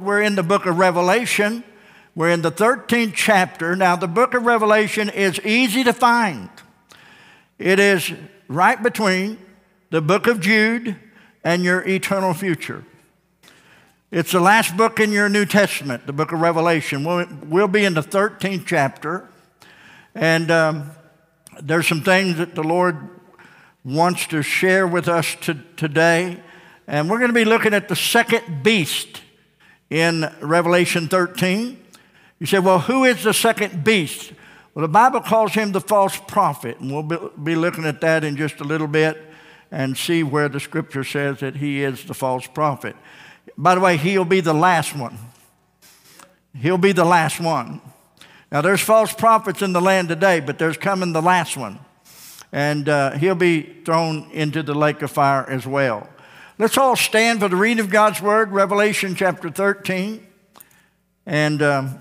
We're in the book of Revelation. We're in the 13th chapter. Now, the book of Revelation is easy to find. It is right between the book of Jude and your eternal future. It's the last book in your New Testament, the book of Revelation. We'll, we'll be in the 13th chapter. And um, there's some things that the Lord wants to share with us to, today. And we're going to be looking at the second beast in Revelation 13. You say, well, who is the second beast? Well, the Bible calls him the false prophet, and we'll be looking at that in just a little bit and see where the scripture says that he is the false prophet. By the way, he'll be the last one. He'll be the last one. Now, there's false prophets in the land today, but there's coming the last one. And uh, he'll be thrown into the lake of fire as well. Let's all stand for the reading of God's Word, Revelation chapter 13. And um,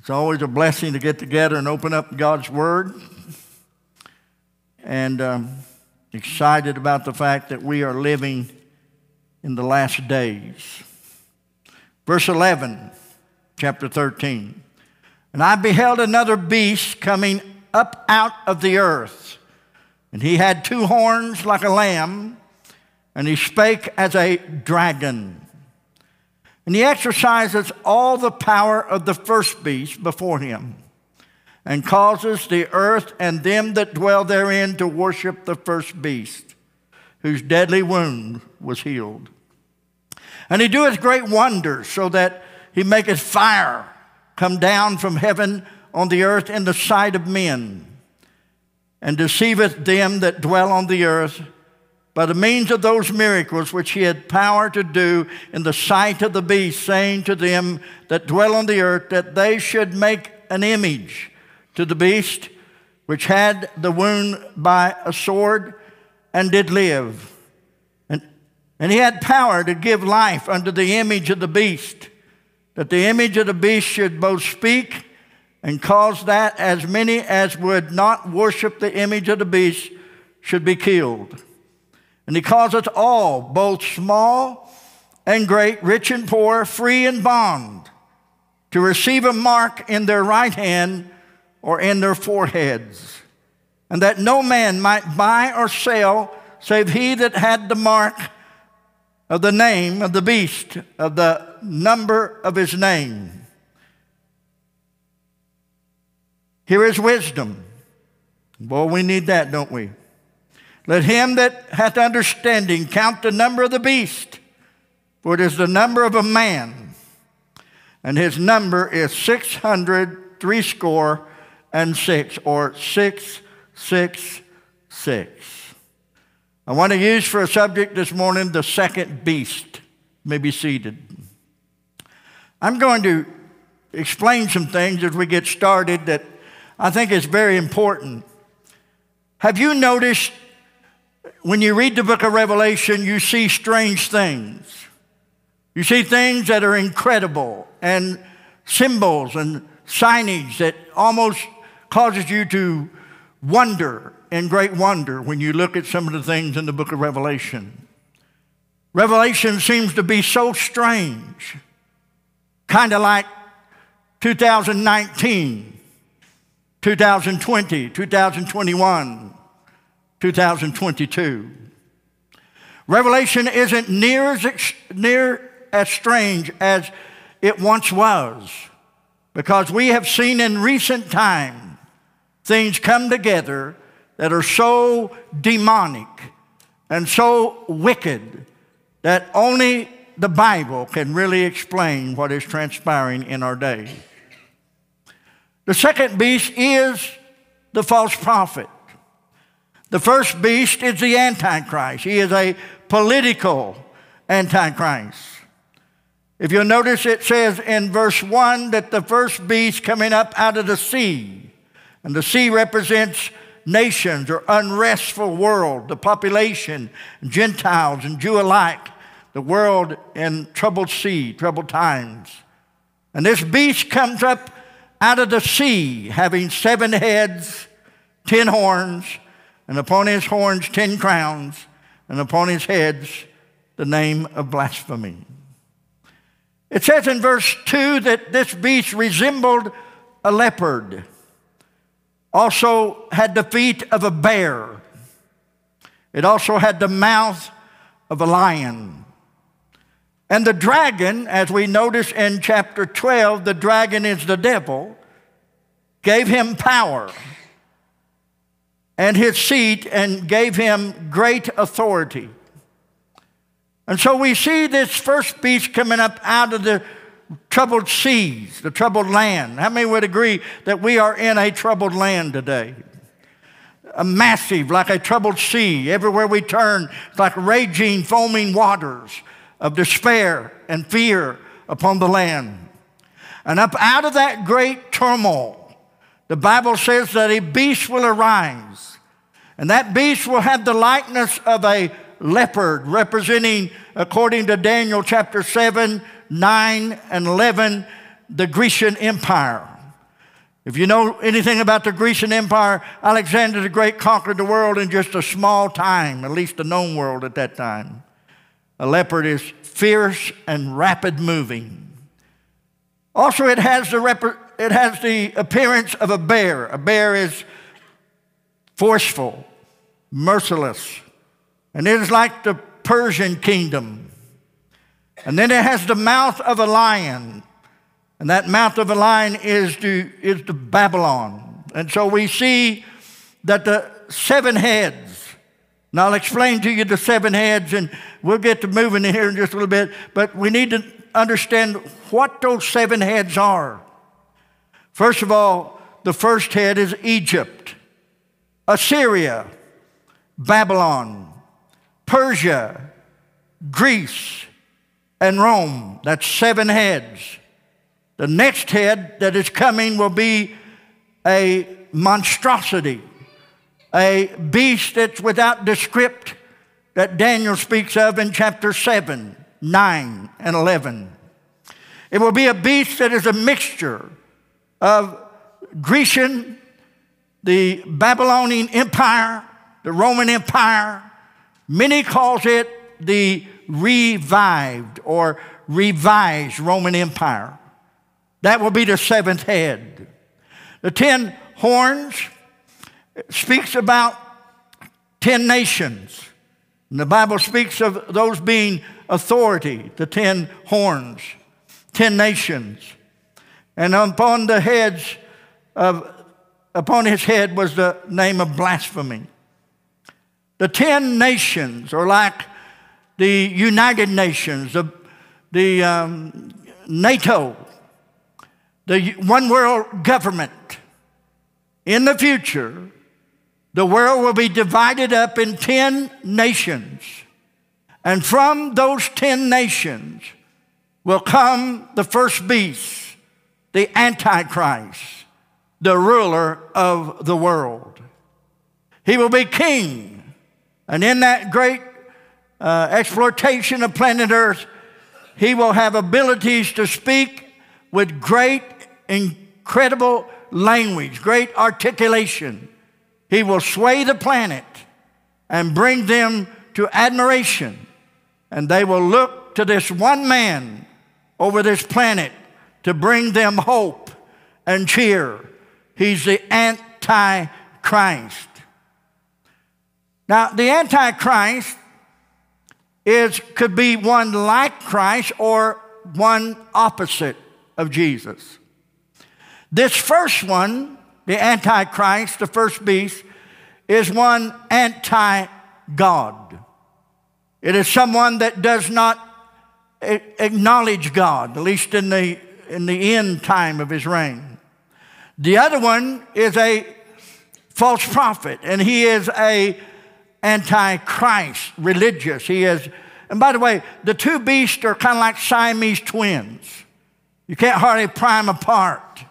it's always a blessing to get together and open up God's Word. And um, excited about the fact that we are living in the last days. Verse 11, chapter 13. And I beheld another beast coming up out of the earth. And he had two horns like a lamb and he spake as a dragon. And he exercises all the power of the first beast before him, and causes the earth and them that dwell therein to worship the first beast, whose deadly wound was healed. And he doeth great wonders, so that he maketh fire come down from heaven on the earth in the sight of men, and deceiveth them that dwell on the earth by the means of those miracles which he had power to do in the sight of the beast, saying to them that dwell on the earth that they should make an image to the beast which had the wound by a sword and did live. And, and he had power to give life unto the image of the beast, that the image of the beast should both speak and cause that as many as would not worship the image of the beast should be killed. And he us all, both small and great, rich and poor, free and bond, to receive a mark in their right hand or in their foreheads, and that no man might buy or sell save he that had the mark of the name of the beast, of the number of his name. Here is wisdom. Boy, we need that, don't we? Let him that hath understanding count the number of the beast, for it is the number of a man, and his number is six hundred threescore and six, or six, six, six. I want to use for a subject this morning the second beast. You may be seated. I'm going to explain some things as we get started that I think is very important. Have you noticed when you read the book of Revelation, you see strange things. You see things that are incredible and symbols and signage that almost causes you to wonder in great wonder when you look at some of the things in the book of Revelation. Revelation seems to be so strange, kind of like 2019, 2020, 2021. 2022. Revelation isn't near as, near as strange as it once was because we have seen in recent time things come together that are so demonic and so wicked that only the Bible can really explain what is transpiring in our day. The second beast is the false prophet. The first beast is the Antichrist. He is a political Antichrist. If you'll notice, it says in verse 1 that the first beast coming up out of the sea, and the sea represents nations or unrestful world, the population, Gentiles and Jew alike, the world in troubled sea, troubled times. And this beast comes up out of the sea, having seven heads, ten horns, and upon his horns ten crowns, and upon his heads the name of blasphemy. It says in verse 2 that this beast resembled a leopard, also had the feet of a bear. It also had the mouth of a lion. And the dragon, as we notice in chapter 12, the dragon is the devil, gave him power and his seat and gave him great authority. And so we see this first beast coming up out of the troubled seas, the troubled land. How many would agree that we are in a troubled land today? A massive, like a troubled sea. Everywhere we turn, it's like raging, foaming waters of despair and fear upon the land. And up out of that great turmoil, the Bible says that a beast will arise. And that beast will have the likeness of a leopard, representing, according to Daniel chapter 7, 9, and 11, the Grecian Empire. If you know anything about the Grecian Empire, Alexander the Great conquered the world in just a small time, at least the known world at that time. A leopard is fierce and rapid moving. Also, it has the, rep- it has the appearance of a bear. A bear is forceful, merciless, and it is like the Persian kingdom. And then it has the mouth of a lion. And that mouth of a lion is the, is the Babylon. And so we see that the seven heads, and I'll explain to you the seven heads, and we'll get to moving in here in just a little bit, but we need to understand what those seven heads are. First of all, the first head is Egypt, Assyria, Babylon, Persia, Greece, and Rome. That's seven heads. The next head that is coming will be a monstrosity, a beast that's without descript that Daniel speaks of in chapter 7, 9, and 11. It will be a beast that is a mixture of Grecian, the Babylonian Empire, the Roman Empire, Many calls it the revived or revised Roman Empire. That will be the seventh head. The ten horns speaks about ten nations. And the Bible speaks of those being authority, the ten horns, ten nations. And upon the heads of upon his head was the name of blasphemy. The 10 nations are like the United Nations, the, the um, NATO, the one world government. In the future, the world will be divided up in 10 nations. And from those 10 nations will come the first beast, the Antichrist, the ruler of the world. He will be king and in that great uh, exploitation of planet Earth, he will have abilities to speak with great, incredible language, great articulation. He will sway the planet and bring them to admiration. And they will look to this one man over this planet to bring them hope and cheer. He's the Antichrist. Now, the Antichrist is, could be one like Christ or one opposite of Jesus. This first one, the Antichrist, the first beast, is one anti God. It is someone that does not acknowledge God, at least in the, in the end time of his reign. The other one is a false prophet, and he is a antichrist, religious. He is, and by the way, the two beasts are kind of like Siamese twins. You can't hardly pry them apart.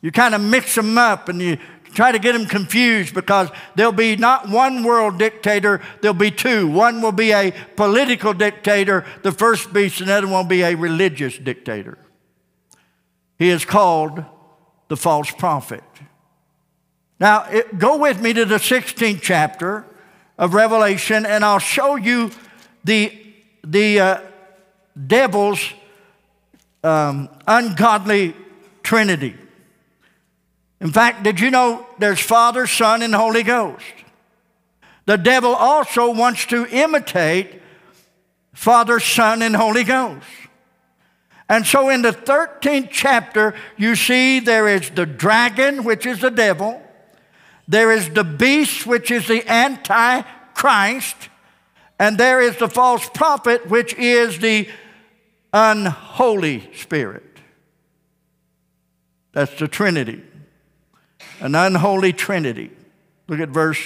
You kind of mix them up and you try to get them confused because there'll be not one world dictator, there'll be two. One will be a political dictator, the first beast, and the other one will be a religious dictator. He is called the false prophet. Now, it, go with me to the 16th chapter of Revelation, and I'll show you the, the uh, devil's um, ungodly trinity. In fact, did you know there's Father, Son, and Holy Ghost? The devil also wants to imitate Father, Son, and Holy Ghost. And so in the 13th chapter, you see there is the dragon, which is the devil. There is the beast, which is the antichrist. And there is the false prophet, which is the unholy spirit. That's the Trinity, an unholy Trinity. Look at verse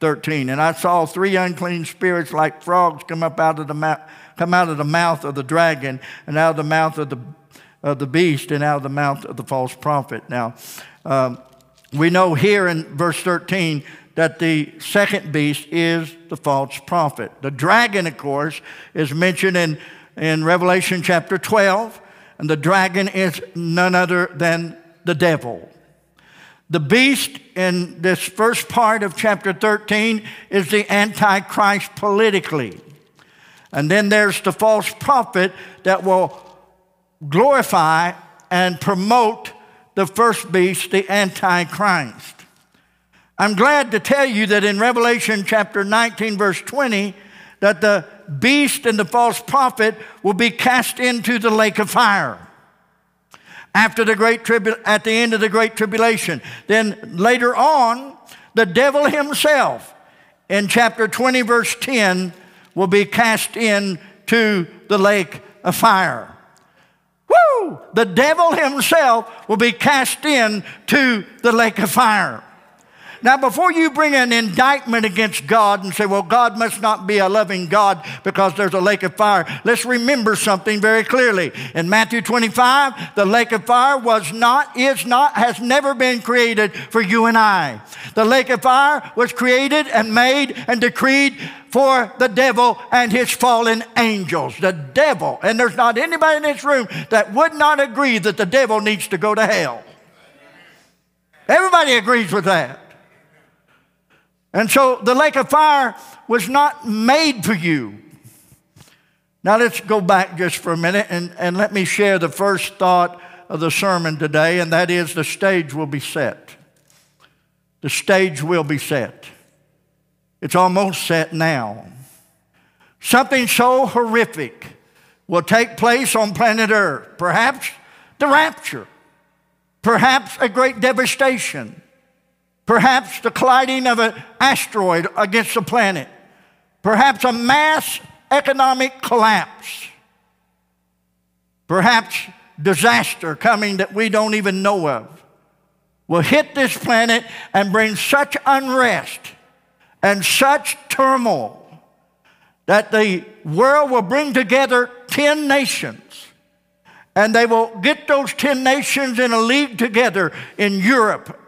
13. And I saw three unclean spirits like frogs come up out of the mouth, come out of the mouth of the dragon, and out of the mouth of the of the beast, and out of the mouth of the false prophet. Now, um, we know here in verse 13 that the second beast is the false prophet. The dragon, of course, is mentioned in, in Revelation chapter 12, and the dragon is none other than the devil. The beast in this first part of chapter 13 is the Antichrist politically. And then there's the false prophet that will glorify and promote the first beast, the Antichrist. I'm glad to tell you that in Revelation chapter 19, verse 20, that the beast and the false prophet will be cast into the lake of fire after the great tribu- at the end of the great tribulation. Then later on, the devil himself in chapter 20, verse 10, will be cast into the lake of fire. Woo! The devil himself will be cast into the lake of fire. Now, before you bring an indictment against God and say, well, God must not be a loving God because there's a lake of fire, let's remember something very clearly. In Matthew 25, the lake of fire was not, is not, has never been created for you and I. The lake of fire was created and made and decreed for the devil and his fallen angels. The devil, and there's not anybody in this room that would not agree that the devil needs to go to hell. Everybody agrees with that. And so the lake of fire was not made for you. Now let's go back just for a minute and, and let me share the first thought of the sermon today, and that is the stage will be set. The stage will be set. It's almost set now. Something so horrific will take place on planet Earth. Perhaps the rapture, perhaps a great devastation Perhaps the colliding of an asteroid against the planet. Perhaps a mass economic collapse. Perhaps disaster coming that we don't even know of will hit this planet and bring such unrest and such turmoil that the world will bring together 10 nations and they will get those 10 nations in a league together in Europe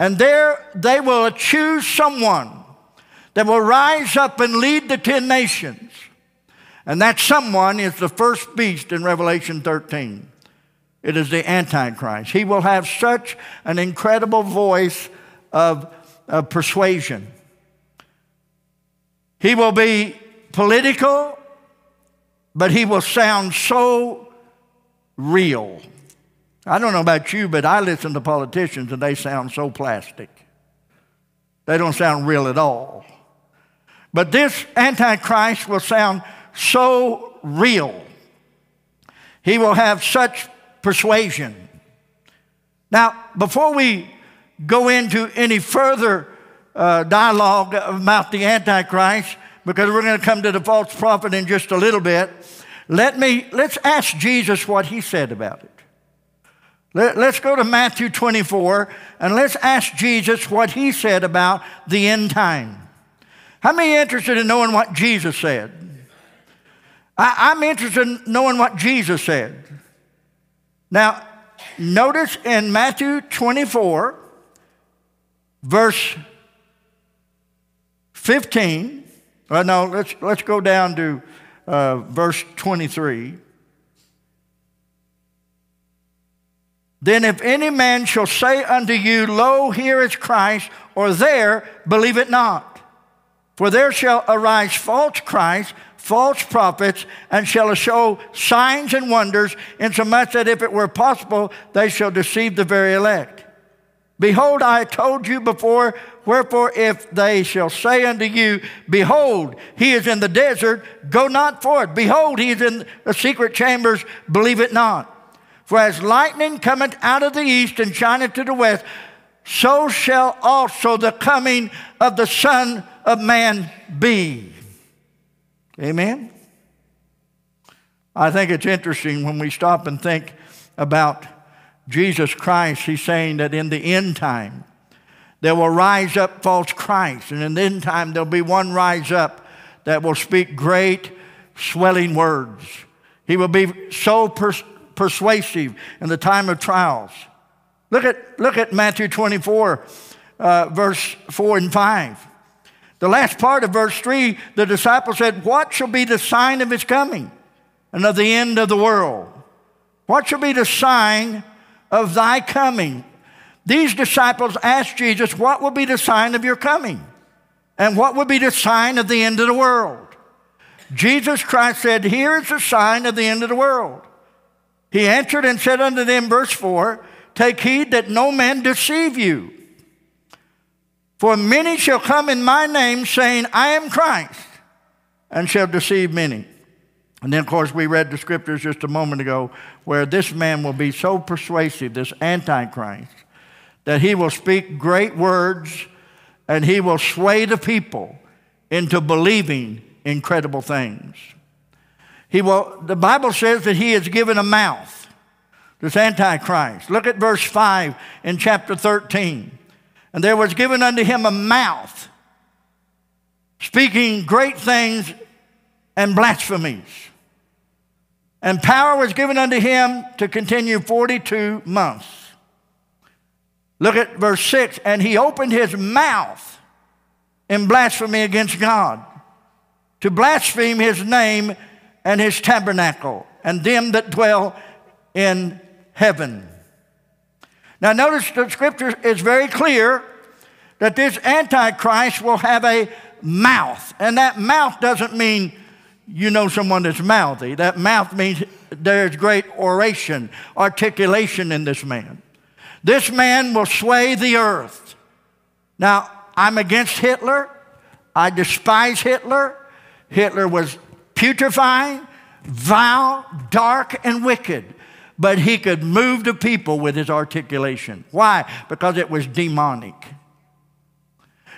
and there they will choose someone that will rise up and lead the 10 nations. And that someone is the first beast in Revelation 13. It is the Antichrist. He will have such an incredible voice of, of persuasion. He will be political, but he will sound so real. I don't know about you, but I listen to politicians and they sound so plastic. They don't sound real at all. But this Antichrist will sound so real. He will have such persuasion. Now, before we go into any further uh, dialogue about the Antichrist, because we're going to come to the false prophet in just a little bit, let me let's ask Jesus what he said about it. Let, us go to Matthew 24 and let's ask Jesus what he said about the end time. How many interested in knowing what Jesus said? I, I'm interested in knowing what Jesus said. Now, notice in Matthew 24, verse 15, well, no, let's, let's go down to uh, verse 23. Then if any man shall say unto you, Lo, here is Christ, or there, believe it not. For there shall arise false Christ, false prophets and shall show signs and wonders, insomuch that if it were possible, they shall deceive the very elect. Behold, I told you before, wherefore if they shall say unto you, Behold, he is in the desert, go not forth. Behold, he is in the secret chambers, believe it not. For as lightning cometh out of the east and shineth to the west, so shall also the coming of the Son of Man be. Amen? I think it's interesting when we stop and think about Jesus Christ. He's saying that in the end time, there will rise up false Christ, and in the end time, there'll be one rise up that will speak great, swelling words. He will be so pers- persuasive in the time of trials. Look at, look at Matthew 24, uh, verse 4 and 5. The last part of verse 3, the disciples said, What shall be the sign of his coming and of the end of the world? What shall be the sign of thy coming? These disciples asked Jesus, What will be the sign of your coming? And what will be the sign of the end of the world? Jesus Christ said, Here is the sign of the end of the world. He answered and said unto them, verse 4 Take heed that no man deceive you. For many shall come in my name, saying, I am Christ, and shall deceive many. And then, of course, we read the scriptures just a moment ago where this man will be so persuasive, this Antichrist, that he will speak great words and he will sway the people into believing incredible things. He will, the Bible says that he is given a mouth, this Antichrist. Look at verse 5 in chapter 13. And there was given unto him a mouth, speaking great things and blasphemies. And power was given unto him to continue 42 months. Look at verse 6 and he opened his mouth in blasphemy against God, to blaspheme his name and his tabernacle and them that dwell in heaven. Now, notice the scripture is very clear that this Antichrist will have a mouth. And that mouth doesn't mean you know someone that's mouthy. Eh? That mouth means there's great oration, articulation in this man. This man will sway the earth. Now, I'm against Hitler. I despise Hitler. Hitler was putrefying, vile, dark, and wicked. But he could move the people with his articulation. Why? Because it was demonic.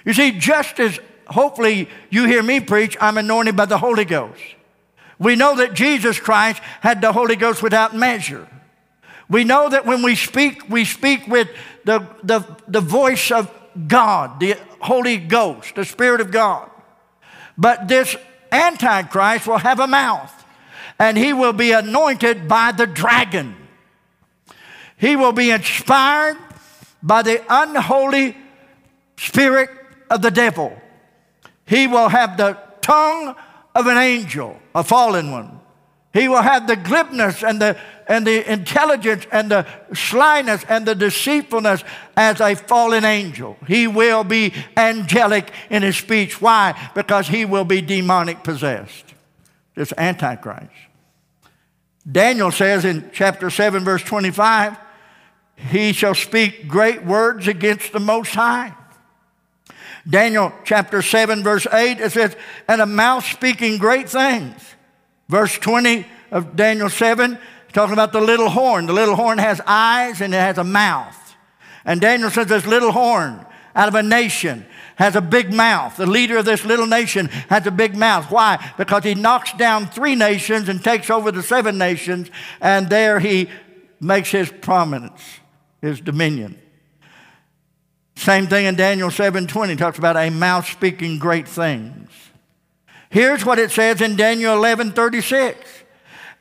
You see, just as hopefully you hear me preach, I'm anointed by the Holy Ghost. We know that Jesus Christ had the Holy Ghost without measure. We know that when we speak, we speak with the, the, the voice of God, the Holy Ghost, the Spirit of God. But this Antichrist will have a mouth, and he will be anointed by the dragon. He will be inspired by the unholy spirit of the devil. He will have the tongue of an angel, a fallen one. He will have the glibness and the, and the intelligence and the slyness and the deceitfulness as a fallen angel. He will be angelic in his speech. Why? Because he will be demonic possessed. This Antichrist. Daniel says in chapter 7, verse 25, he shall speak great words against the Most High. Daniel chapter 7, verse 8, it says, and a mouth speaking great things. Verse 20 of Daniel 7, talking about the little horn. The little horn has eyes and it has a mouth. And Daniel says this little horn out of a nation has a big mouth. The leader of this little nation has a big mouth. Why? Because he knocks down three nations and takes over the seven nations, and there he makes his prominence, his dominion. Same thing in Daniel 7:20 talks about a mouth speaking great things. Here's what it says in Daniel 11:36.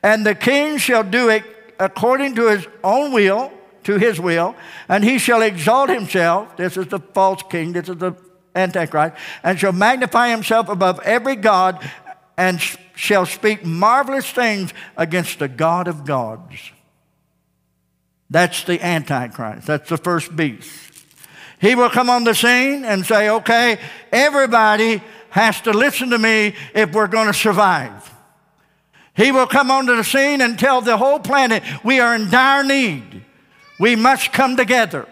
And the king shall do it according to his own will, to his will, and he shall exalt himself. This is the false king, this is the Antichrist, and shall magnify himself above every God and shall speak marvelous things against the God of gods. That's the Antichrist. That's the first beast. He will come on the scene and say, okay, everybody has to listen to me if we're going to survive. He will come onto the scene and tell the whole planet we are in dire need. We must come together.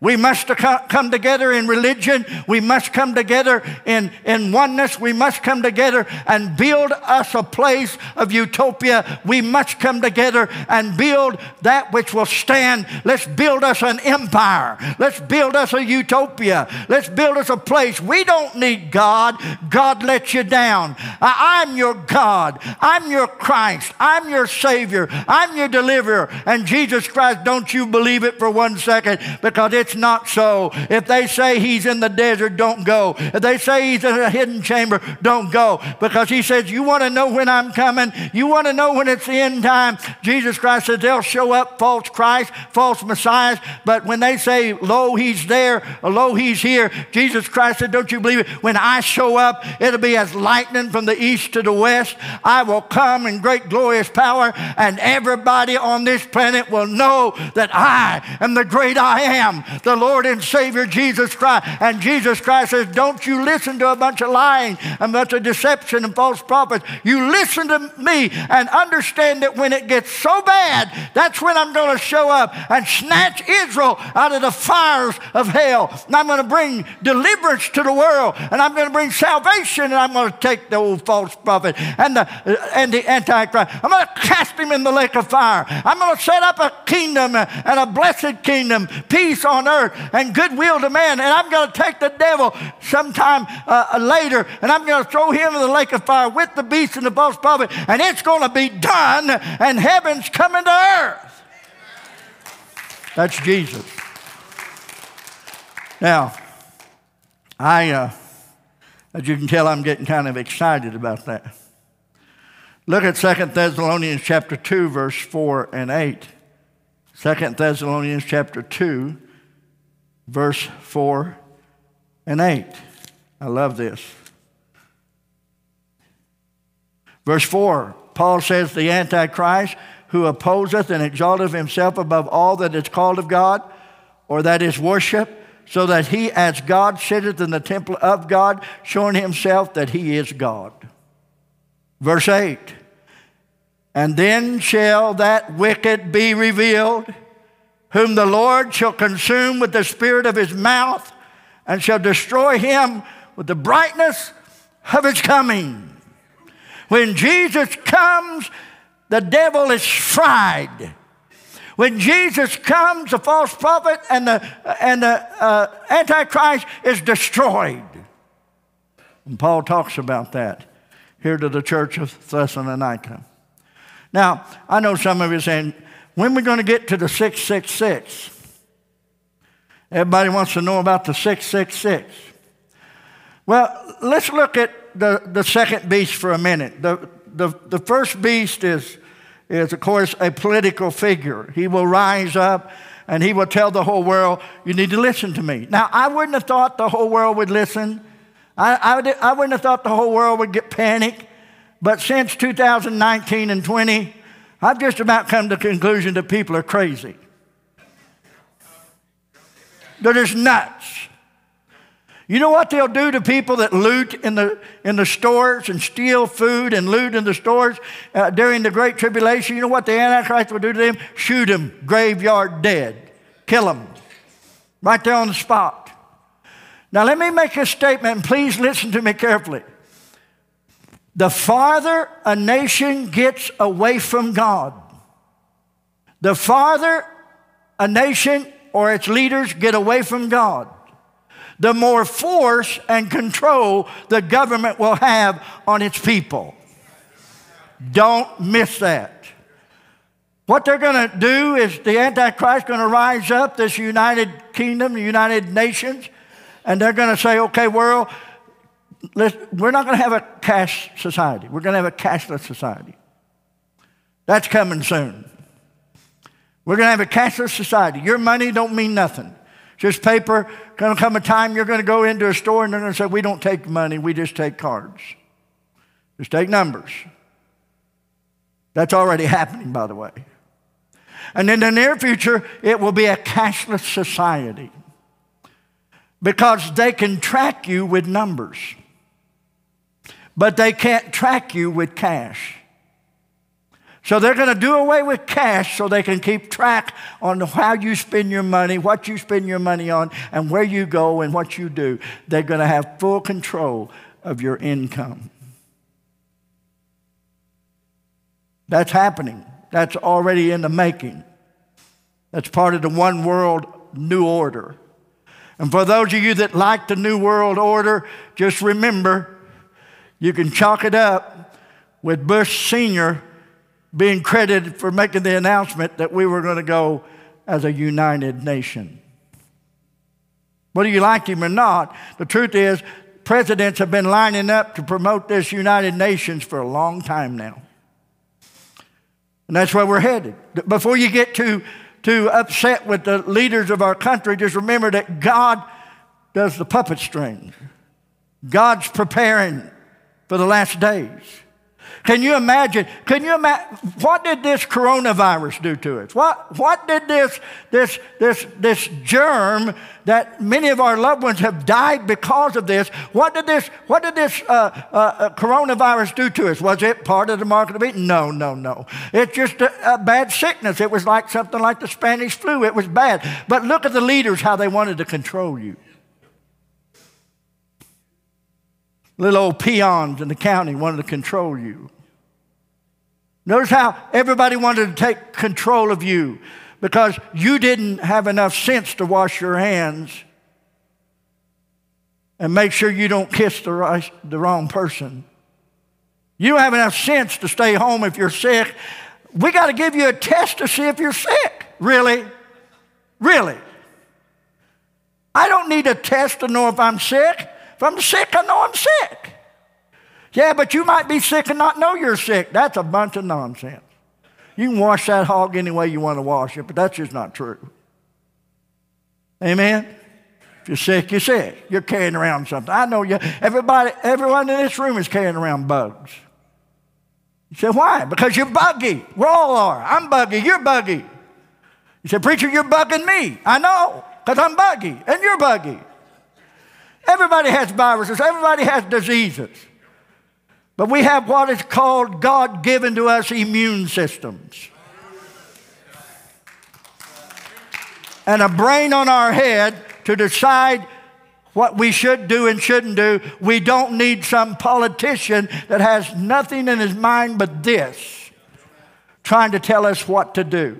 We must come together in religion. We must come together in, in oneness. We must come together and build us a place of utopia. We must come together and build that which will stand. Let's build us an empire. Let's build us a utopia. Let's build us a place. We don't need God. God let you down. I'm your God. I'm your Christ. I'm your Savior. I'm your deliverer. And Jesus Christ, don't you believe it for one second because it's it's not so. If they say he's in the desert, don't go. If they say he's in a hidden chamber, don't go. Because he says, You want to know when I'm coming? You want to know when it's the end time? Jesus Christ says they'll show up false Christ, false messiahs. But when they say, Lo, he's there, lo, he's here, Jesus Christ said, Don't you believe it? When I show up, it'll be as lightning from the east to the west. I will come in great glorious power, and everybody on this planet will know that I am the great I am, the Lord and Savior Jesus Christ. And Jesus Christ says, Don't you listen to a bunch of lying, a bunch of deception and false prophets. You listen to me and understand that when it gets so bad, that's when I'm going to show up and snatch Israel out of the fires of hell. And I'm going to bring deliverance to the world, and I'm going to bring salvation, and I'm going to take the old false prophet and the, and the Antichrist. I'm going to cast him in the lake of fire. I'm going to set up a kingdom and a blessed kingdom, peace on earth and goodwill to man. And I'm going to take the devil sometime uh, later and I'm going to throw him in the lake of fire with the beast and the false prophet. And it's going to be done and heaven's coming to earth. That's Jesus. Now, I, uh, as you can tell, I'm getting kind of excited about that. Look at Second Thessalonians chapter 2, verse 4 and 8. Second Thessalonians chapter 2, verse 4 and 8. I love this. Verse 4, Paul says, The Antichrist who opposeth and exalteth himself above all that is called of God or that is worship, so that he as God sitteth in the temple of God, showing himself that he is God. Verse 8, And then shall that wicked be revealed whom the Lord shall consume with the spirit of his mouth and shall destroy him with the brightness of his coming. When Jesus comes, the devil is fried. When Jesus comes, the false prophet and the, and the uh, Antichrist is destroyed. And Paul talks about that here to the church of Thessalonica. Now, I know some of you saying, when are we going to get to the 666? Everybody wants to know about the 666. Well, let's look at the, the second beast for a minute. The, the, the first beast is, is, of course, a political figure. He will rise up and he will tell the whole world, You need to listen to me. Now, I wouldn't have thought the whole world would listen. I, I, I wouldn't have thought the whole world would get panic. But since 2019 and 20, I've just about come to the conclusion that people are crazy. They're just nuts. You know what they'll do to people that loot in the, in the stores and steal food and loot in the stores uh, during the Great Tribulation? You know what the Antichrist will do to them? Shoot them, graveyard dead, kill them, right there on the spot. Now, let me make a statement, and please listen to me carefully. The farther a nation gets away from God, the farther a nation or its leaders get away from God, the more force and control the government will have on its people. Don't miss that. What they're going to do is the Antichrist going to rise up, this United Kingdom, the United Nations, and they're going to say, okay, world, we're not going to have a cash society. We're going to have a cashless society. That's coming soon. We're going to have a cashless society. Your money don't mean nothing. Just paper. Going to come a time you're going to go into a store and they're going to say, we don't take money, we just take cards. Just take numbers. That's already happening, by the way. And in the near future, it will be a cashless society because they can track you with numbers. But they can't track you with cash. So they're going to do away with cash so they can keep track on how you spend your money, what you spend your money on, and where you go and what you do. They're going to have full control of your income. That's happening. That's already in the making. That's part of the one world new order. And for those of you that like the new world order, just remember you can chalk it up with Bush Sr. being credited for making the announcement that we were going to go as a united nation. Whether you like him or not, the truth is, presidents have been lining up to promote this United Nations for a long time now. And that's where we're headed. Before you get too, too upset with the leaders of our country, just remember that God does the puppet strings. God's preparing for the last days. Can you imagine? Can you imagine? What did this coronavirus do to us? What, what did this, this, this, this germ that many of our loved ones have died because of this, what did this, what did this uh, uh, uh coronavirus do to us? Was it part of the mark of beast? No, no, no. It's just a, a bad sickness. It was like something like the Spanish flu. It was bad. But look at the leaders, how they wanted to control you. Little old peons in the county wanted to control you. Notice how everybody wanted to take control of you because you didn't have enough sense to wash your hands and make sure you don't kiss the, right, the wrong person. You don't have enough sense to stay home if you're sick. We got to give you a test to see if you're sick. Really? Really? I don't need a test to know if I'm sick. If I'm sick, I know I'm sick. Yeah, but you might be sick and not know you're sick. That's a bunch of nonsense. You can wash that hog any way you want to wash it, but that's just not true. Amen? If you're sick, you're sick. You're carrying around something. I know you. Everybody, everyone in this room is carrying around bugs. You say, why? Because you're buggy. We all are. I'm buggy. You're buggy. You say, preacher, you're bugging me. I know, because I'm buggy and you're buggy. Everybody has viruses, everybody has diseases. But we have what is called God given to us immune systems. And a brain on our head to decide what we should do and shouldn't do. We don't need some politician that has nothing in his mind but this, trying to tell us what to do.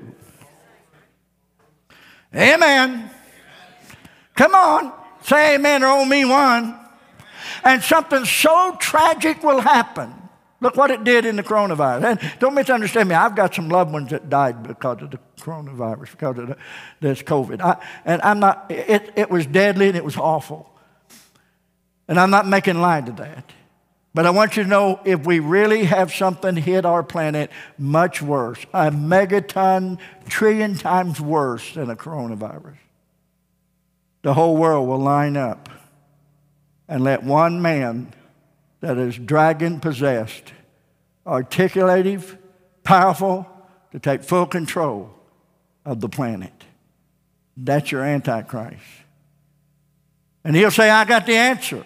Amen. Come on. Say amen or me one. And something so tragic will happen. Look what it did in the coronavirus. And don't misunderstand me. I've got some loved ones that died because of the coronavirus, because of the, this COVID. I, and I'm not, it, it was deadly and it was awful. And I'm not making light of that. But I want you to know if we really have something hit our planet much worse, a megaton, trillion times worse than a coronavirus, the whole world will line up and let one man that is dragon possessed, articulative, powerful, to take full control of the planet. That's your Antichrist. And he'll say, I got the answer.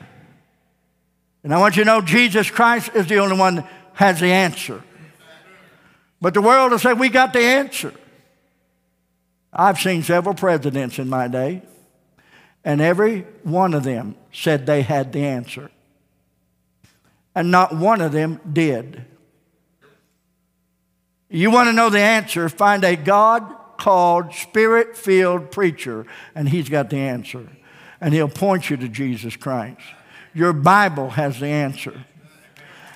And I want you to know Jesus Christ is the only one that has the answer. But the world will say, We got the answer. I've seen several presidents in my day and every one of them said they had the answer. And not one of them did. You want to know the answer? Find a God called, spirit filled preacher, and he's got the answer. And he'll point you to Jesus Christ. Your Bible has the answer.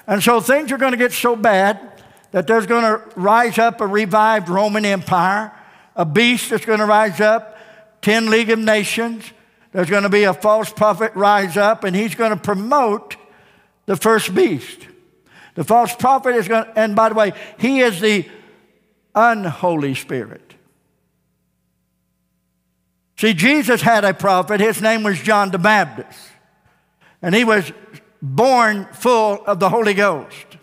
And so things are going to get so bad that there's going to rise up a revived Roman Empire, a beast that's going to rise up, 10 League of Nations, there's going to be a false prophet rise up, and he's going to promote the first beast. The false prophet is going to, and by the way, he is the unholy spirit. See, Jesus had a prophet. His name was John the Baptist. And he was born full of the Holy Ghost.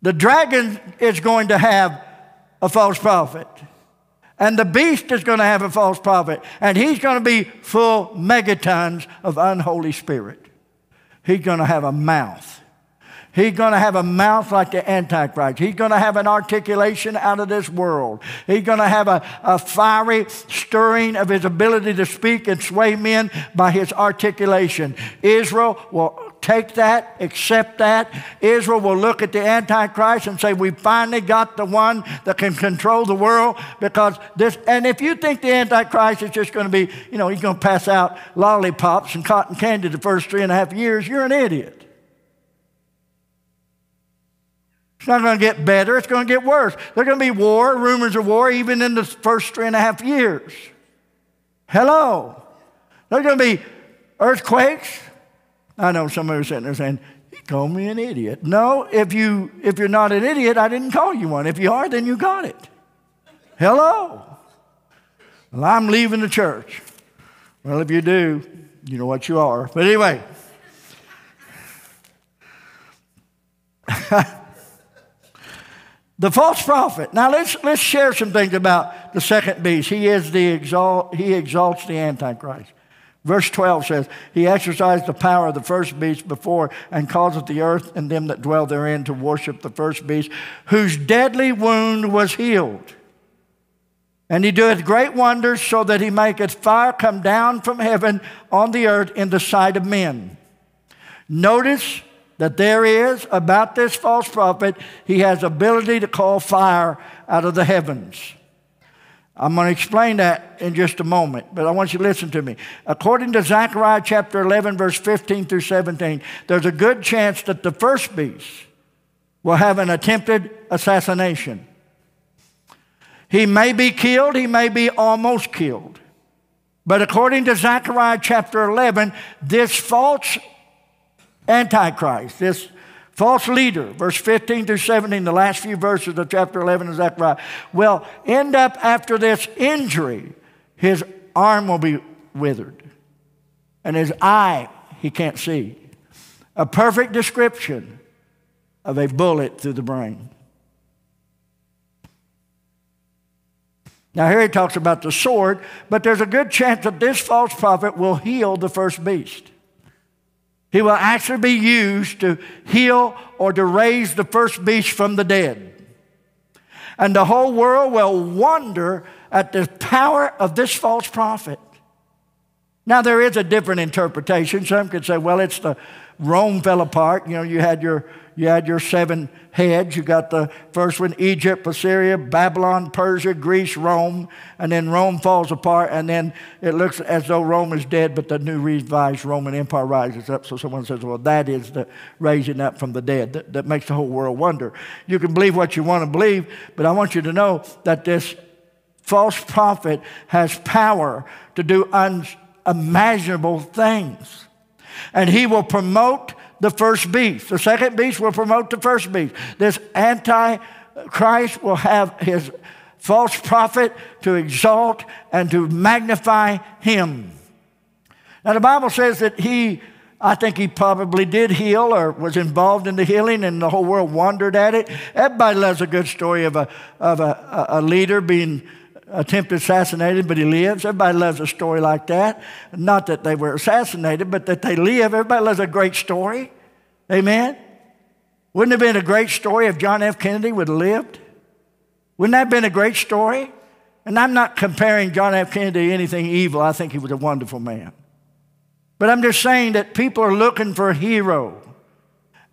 The dragon is going to have a false prophet. And the beast is going to have a false prophet, and he's going to be full megatons of unholy spirit. he's going to have a mouth. He's going to have a mouth like the Antichrist. He's going to have an articulation out of this world. He's going to have a, a fiery stirring of his ability to speak and sway men by his articulation. Israel will take that, accept that. Israel will look at the Antichrist and say, We finally got the one that can control the world because this. And if you think the Antichrist is just going to be, you know, he's going to pass out lollipops and cotton candy the first three and a half years, you're an idiot. It's not going to get better, it's going to get worse. There's going to be war, rumors of war, even in the first three and a half years. Hello. There's going to be earthquakes. I know some of you are sitting there saying, he called me an idiot. No, if, you, if you're not an idiot, I didn't call you one. If you are, then you got it. Hello. Well, I'm leaving the church. Well, if you do, you know what you are. But anyway. The false prophet. Now let's, let's share some things about the second beast. He is the exalt, he exalts the Antichrist. Verse 12 says, He exercised the power of the first beast before and causeth the earth and them that dwell therein to worship the first beast, whose deadly wound was healed. And he doeth great wonders, so that he maketh fire come down from heaven on the earth in the sight of men. Notice that there is about this false prophet, he has ability to call fire out of the heavens. I'm going to explain that in just a moment, but I want you to listen to me. According to Zechariah chapter 11, verse 15 through 17, there's a good chance that the first beast will have an attempted assassination. He may be killed, he may be almost killed. But according to Zechariah chapter 11, this false Antichrist, this false leader, verse 15 through 17, the last few verses of chapter 11 of Zechariah, will end up after this injury, his arm will be withered, and his eye he can't see. A perfect description of a bullet through the brain. Now, here he talks about the sword, but there's a good chance that this false prophet will heal the first beast. He will actually be used to heal or to raise the first beast from the dead. And the whole world will wonder at the power of this false prophet. Now, there is a different interpretation. Some could say, well, it's the Rome fell apart. You know, you had your you had your seven heads. You got the first one Egypt, Assyria, Babylon, Persia, Greece, Rome. And then Rome falls apart, and then it looks as though Rome is dead, but the new revised Roman Empire rises up. So someone says, well, that is the raising up from the dead. That, that makes the whole world wonder. You can believe what you want to believe, but I want you to know that this false prophet has power to do unimaginable things. And he will promote the first beast. The second beast will promote the first beast. This antichrist will have his false prophet to exalt and to magnify him. Now, the Bible says that he, I think he probably did heal or was involved in the healing, and the whole world wondered at it. Everybody loves a good story of a, of a, a leader being attempted assassinated, but he lives. Everybody loves a story like that. Not that they were assassinated, but that they live. Everybody loves a great story. Amen? Wouldn't it have been a great story if John F. Kennedy would have lived? Wouldn't that have been a great story? And I'm not comparing John F. Kennedy to anything evil. I think he was a wonderful man. But I'm just saying that people are looking for a hero.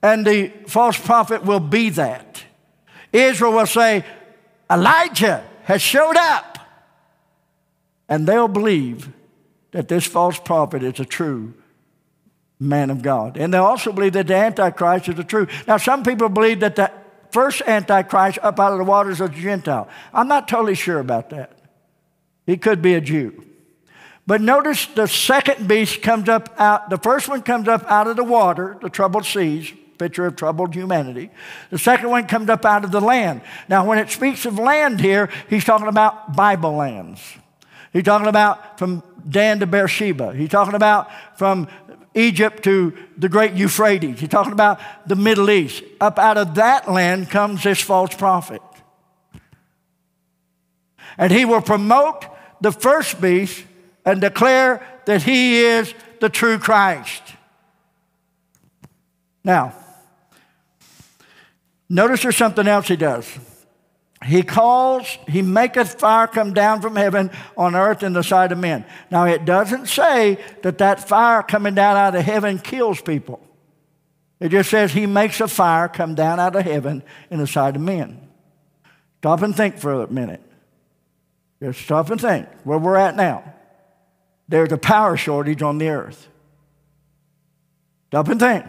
And the false prophet will be that. Israel will say, Elijah has showed up. And they'll believe that this false prophet is a true man of God. And they'll also believe that the Antichrist is the true. Now, some people believe that the first Antichrist up out of the waters is a Gentile. I'm not totally sure about that. He could be a Jew. But notice the second beast comes up out, the first one comes up out of the water, the troubled seas, picture of troubled humanity. The second one comes up out of the land. Now, when it speaks of land here, he's talking about Bible lands. He's talking about from Dan to Beersheba. He's talking about from Egypt to the great Euphrates. He's talking about the Middle East. Up out of that land comes this false prophet. And he will promote the first beast and declare that he is the true Christ. Now, notice there's something else he does. He calls, he maketh fire come down from heaven on earth in the sight of men. Now, it doesn't say that that fire coming down out of heaven kills people. It just says he makes a fire come down out of heaven in the sight of men. Stop and think for a minute. Just stop and think where we're at now. There's a power shortage on the earth. Stop and think.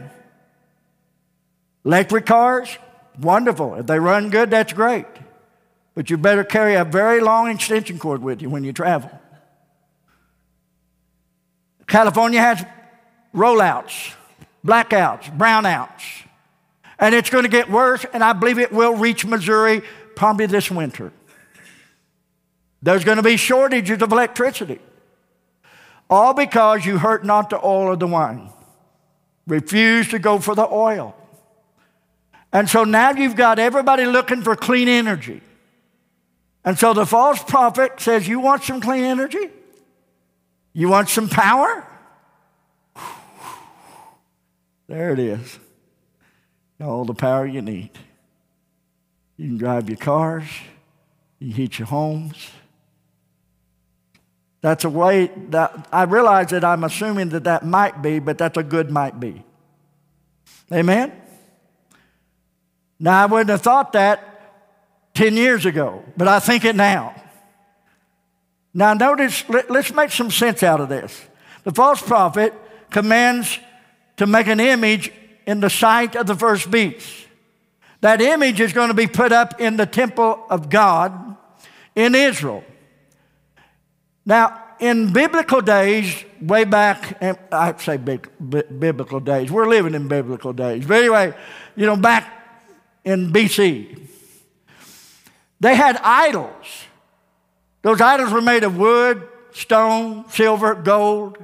Electric cars, wonderful. If they run good, that's great. But you better carry a very long extension cord with you when you travel. California has rollouts, blackouts, brownouts. And it's going to get worse, and I believe it will reach Missouri probably this winter. There's going to be shortages of electricity. All because you hurt not the oil or the wine. Refuse to go for the oil. And so now you've got everybody looking for clean energy. And so the false prophet says, You want some clean energy? You want some power? There it is. All the power you need. You can drive your cars, you can heat your homes. That's a way that I realize that I'm assuming that that might be, but that's a good might be. Amen? Now, I wouldn't have thought that 10 years ago, but I think it now. Now, notice, let, us make some sense out of this. The false prophet commands to make an image in the sight of the first beast. That image is going to be put up in the temple of God in Israel. Now, in biblical days, way back, I'd say biblical days, we're living in biblical days. But anyway, you know, back in BC, they had idols. Those idols were made of wood, stone, silver, gold.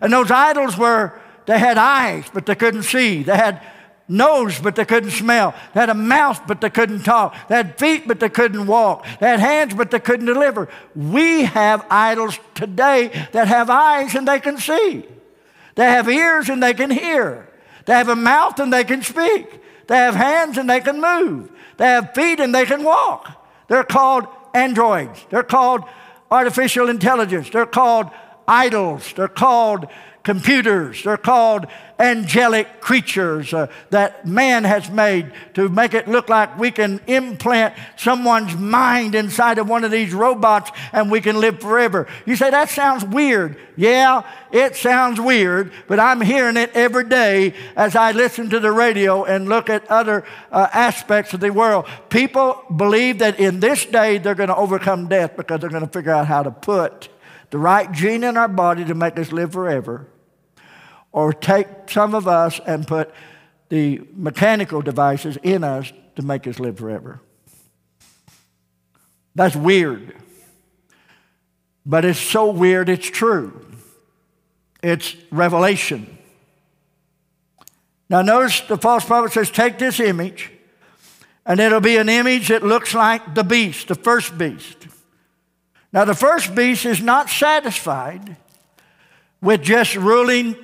And those idols were, they had eyes, but they couldn't see. They had nose, but they couldn't smell. They had a mouth, but they couldn't talk. They had feet, but they couldn't walk. They had hands, but they couldn't deliver. We have idols today that have eyes and they can see. They have ears and they can hear. They have a mouth and they can speak. They have hands and they can move. They have feet and they can walk. They're called androids. They're called artificial intelligence. They're called idols. They're called computers. They're called angelic creatures uh, that man has made to make it look like we can implant someone's mind inside of one of these robots and we can live forever. You say, that sounds weird. Yeah, it sounds weird, but I'm hearing it every day as I listen to the radio and look at other uh, aspects of the world. People believe that in this day they're going to overcome death because they're going to figure out how to put the right gene in our body to make us live forever or take some of us and put the mechanical devices in us to make us live forever. That's weird. But it's so weird, it's true. It's revelation. Now, notice the false prophet says, Take this image, and it'll be an image that looks like the beast, the first beast. Now, the first beast is not satisfied with just ruling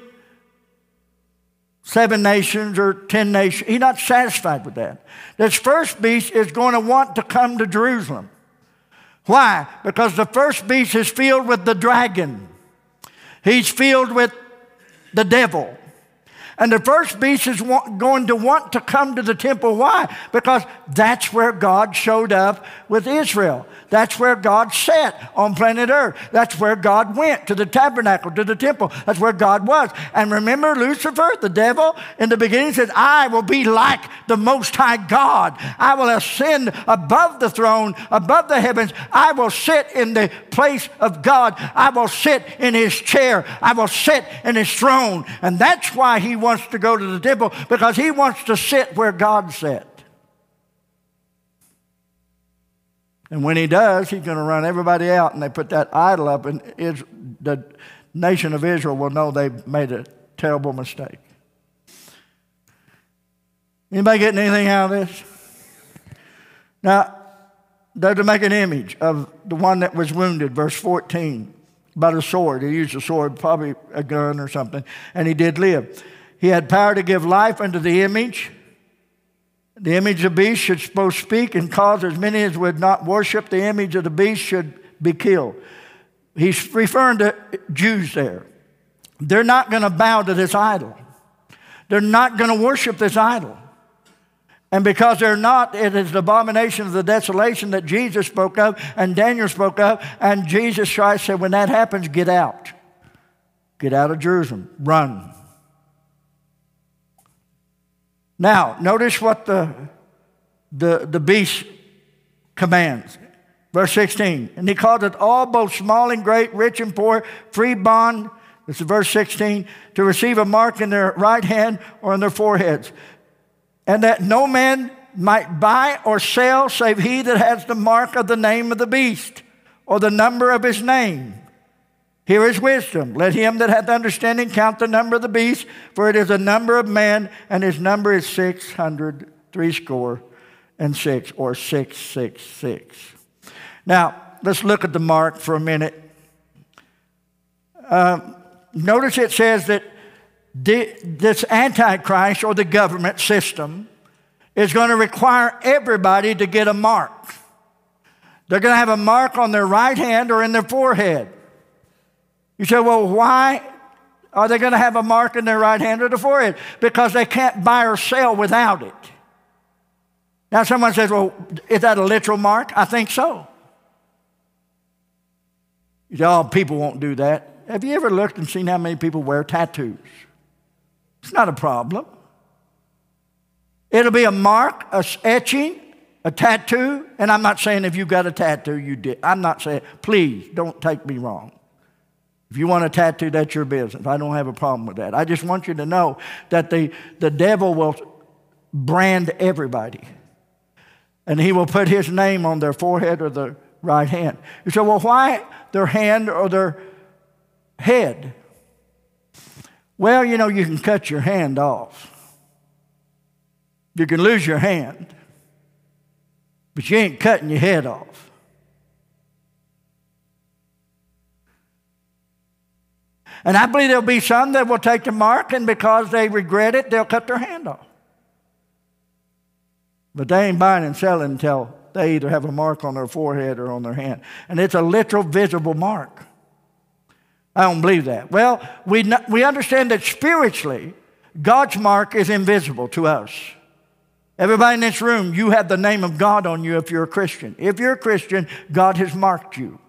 seven nations or ten nations. He's not satisfied with that. This first beast is going to want to come to Jerusalem. Why? Because the first beast is filled with the dragon, he's filled with the devil. And the first beast is going to want to come to the temple. Why? Because that's where God showed up with Israel. That's where God sat on planet Earth. That's where God went to the tabernacle, to the temple. That's where God was. And remember Lucifer, the devil, in the beginning said, I will be like the Most High God. I will ascend above the throne, above the heavens. I will sit in the place of God. I will sit in his chair. I will sit in his throne. And that's why he wants to go to the temple, because he wants to sit where God sat. And when he does, he's going to run everybody out, and they put that idol up, and the nation of Israel will know they've made a terrible mistake. Anybody getting anything out of this? Now, they're to make an image of the one that was wounded, verse 14, about a sword. He used a sword, probably a gun or something, and he did live. He had power to give life unto the image. The image of the beast should both speak and cause as many as would not worship the image of the beast should be killed. He's referring to Jews there. They're not going to bow to this idol. They're not going to worship this idol. And because they're not, it is the abomination of the desolation that Jesus spoke of and Daniel spoke of. And Jesus Christ said, when that happens, get out. Get out of Jerusalem. Run. Now, notice what the, the, the beast commands. Verse 16. And he called it all, both small and great, rich and poor, free bond. This is verse 16. To receive a mark in their right hand or in their foreheads and that no man might buy or sell save he that has the mark of the name of the beast or the number of his name. Here is wisdom. Let him that hath understanding count the number of the beast, for it is a number of man, and his number is six hundred threescore and six, or six six six. Now let's look at the mark for a minute. Uh, notice it says that this Antichrist or the government system is going to require everybody to get a mark. They're going to have a mark on their right hand or in their forehead. You say, well, why are they going to have a mark in their right hand or the forehead? Because they can't buy or sell without it. Now, someone says, well, is that a literal mark? I think so. You say, oh, people won't do that. Have you ever looked and seen how many people wear tattoos? It's not a problem. It'll be a mark, a etching, a tattoo. And I'm not saying if you got a tattoo, you did. I'm not saying, please don't take me wrong. If you want a tattoo, that's your business. I don't have a problem with that. I just want you to know that the, the devil will brand everybody. And he will put his name on their forehead or their right hand. You say, well, why their hand or their head? Well, you know, you can cut your hand off. You can lose your hand, but you ain't cutting your head off. And I believe there'll be some that will take the mark, and because they regret it, they'll cut their hand off. But they ain't buying and selling until they either have a mark on their forehead or on their hand. And it's a literal visible mark. I don't believe that. Well, we, we understand that spiritually, God's mark is invisible to us. Everybody in this room, you have the name of God on you if you're a Christian. If you're a Christian, God has marked you.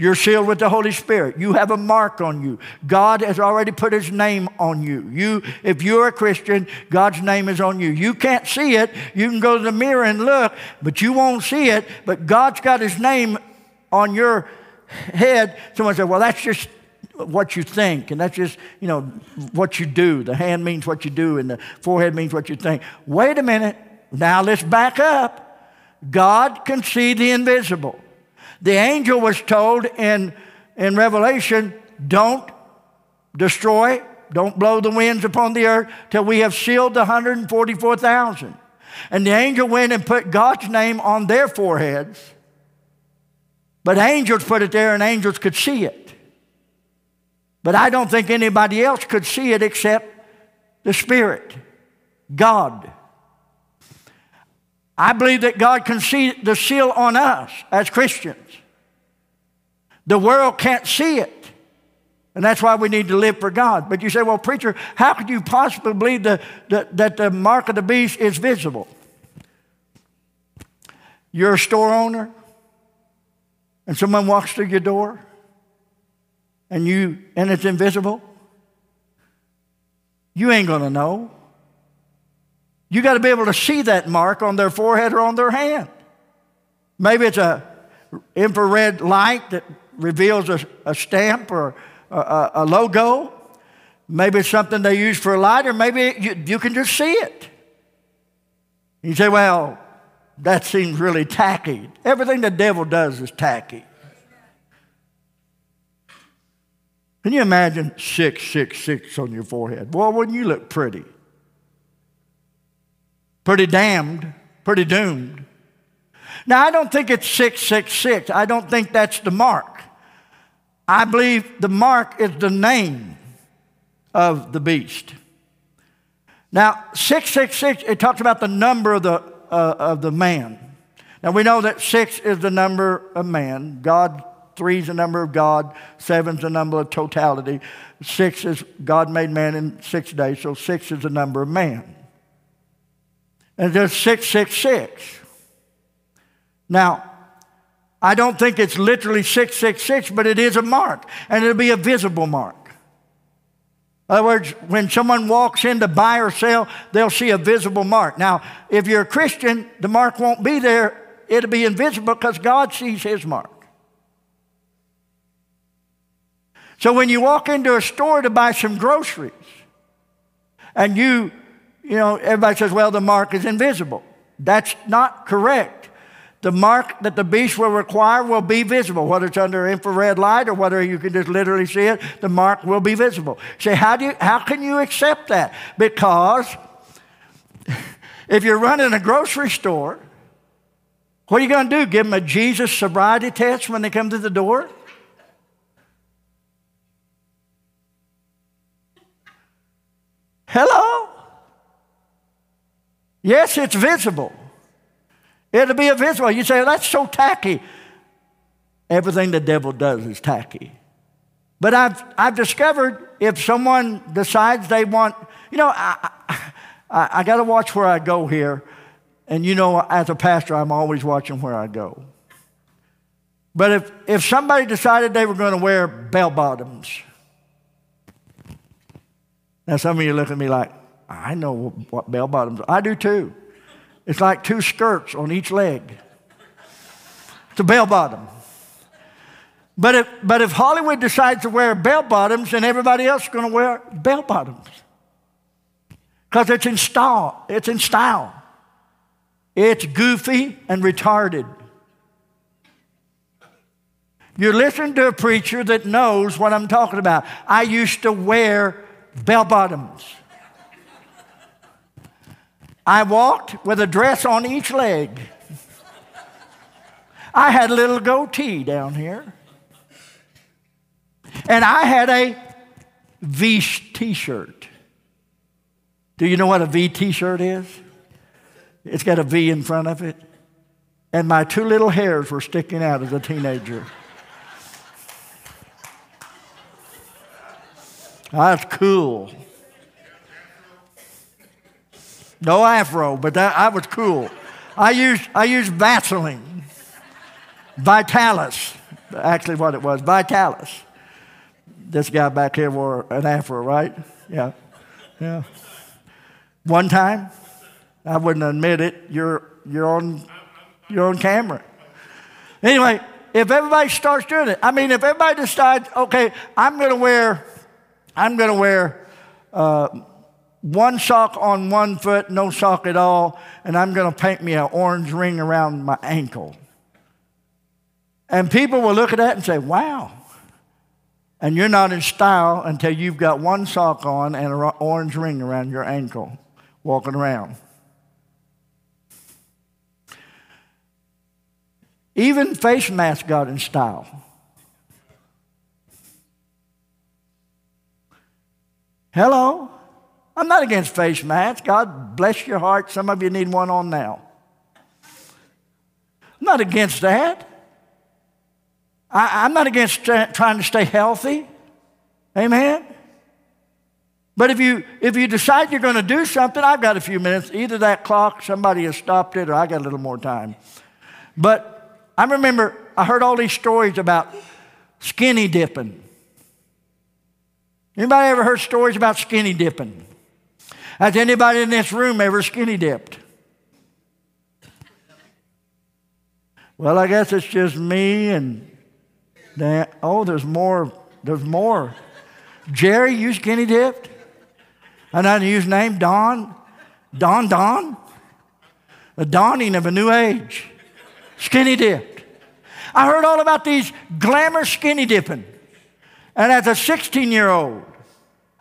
You're sealed with the Holy Spirit. You have a mark on you. God has already put his name on you. You if you're a Christian, God's name is on you. You can't see it. You can go to the mirror and look, but you won't see it, but God's got his name on your head. Someone said, "Well, that's just what you think, and that's just, you know, what you do. The hand means what you do, and the forehead means what you think. Wait a minute. Now let's back up. God can see the invisible. The angel was told in, in Revelation, don't destroy, don't blow the winds upon the earth till we have sealed the 144,000. And the angel went and put God's name on their foreheads. But angels put it there, and angels could see it. But I don't think anybody else could see it except the Spirit, God. I believe that God can see the seal on us as Christians. The world can't see it. And that's why we need to live for God. But you say, well, preacher, how could you possibly believe the, the, that the mark of the beast is visible? You're a store owner, and someone walks through your door, and you and it's invisible, you ain't going to know. You got to be able to see that mark on their forehead or on their hand. Maybe it's a infrared light that reveals a, a stamp or a, a, logo. Maybe it's something they use for a light, or maybe you, you can just see it. You say, well, that seems really tacky. Everything the devil does is tacky. Can you imagine 666 on your forehead? Boy, wouldn't you look pretty? Pretty damned, pretty doomed. Now, I don't think it's 666. I don't think that's the mark. I believe the mark is the name of the beast. Now, 666, it talks about the number of the, uh, of the man. Now, we know that six is the number of man. God, three is the number of God. Seven is the number of totality. Six is God made man in six days, so six is the number of man. And there's 666. Now, I don't think it's literally 666, but it is a mark, and it'll be a visible mark. In other words, when someone walks in to buy or sell, they'll see a visible mark. Now, if you're a Christian, the mark won't be there, it'll be invisible because God sees his mark. So when you walk into a store to buy some groceries, and you, you know, everybody says, well, the mark is invisible. That's not correct the mark that the beast will require will be visible, whether it's under infrared light or whether you can just literally see it, the mark will be visible. Say, how, do you, how can you accept that? Because if you're running a grocery store, what are you going to do? Give them a Jesus sobriety test when they come to the door? Hello? Yes, it's visible. It'll be invisible. You say, that's so tacky. Everything the devil does is tacky. But I've, I've discovered if someone decides they want, you know, I, I, I got to watch where I go here. And you know, as a pastor, I'm always watching where I go. But if, if somebody decided they were going to wear bell bottoms, now some of you look at me like, I know what bell bottoms are. I do too. It's like two skirts on each leg. It's a bell bottom. But if, but if Hollywood decides to wear bell bottoms, then everybody else is going to wear bell bottoms. Because it's in style. It's in style. It's goofy and retarded. You're listening to a preacher that knows what I'm talking about. I used to wear bell bottoms. I walked with a dress on each leg. I had a little goatee down here. And I had a V t shirt. Do you know what a V t shirt is? It's got a V in front of it. And my two little hairs were sticking out as a teenager. That's cool. No afro, but that, I was cool. I used, I used Vaseline, Vitalis, actually what it was, Vitalis. This guy back here wore an afro, right? Yeah, yeah. One time, I wouldn't admit it, you're, you're, on, you're on camera. Anyway, if everybody starts doing it, I mean, if everybody decides, okay, I'm going to wear, I'm going to wear uh, one sock on one foot, no sock at all, and I'm going to paint me an orange ring around my ankle. And people will look at that and say, wow. And you're not in style until you've got one sock on and an orange ring around your ankle walking around. Even face masks got in style. Hello? I'm not against face masks. God bless your heart. Some of you need one on now. I'm not against that. I, am not against trying to stay healthy. Amen. But if you if you decide you're going to do something, I've got a few minutes. Either that clock, somebody has stopped it, or I got a little more time. But I remember I heard all these stories about skinny dipping. Anybody ever heard stories about skinny dipping? Has anybody in this room ever skinny dipped? Well, I guess it's just me and Dan. Oh, there's more. There's more. Jerry, you skinny dipped? Another know use name Don. Don Don. The dawning of a new age. Skinny dipped. I heard all about these glamour skinny dipping. And as a 16 year old,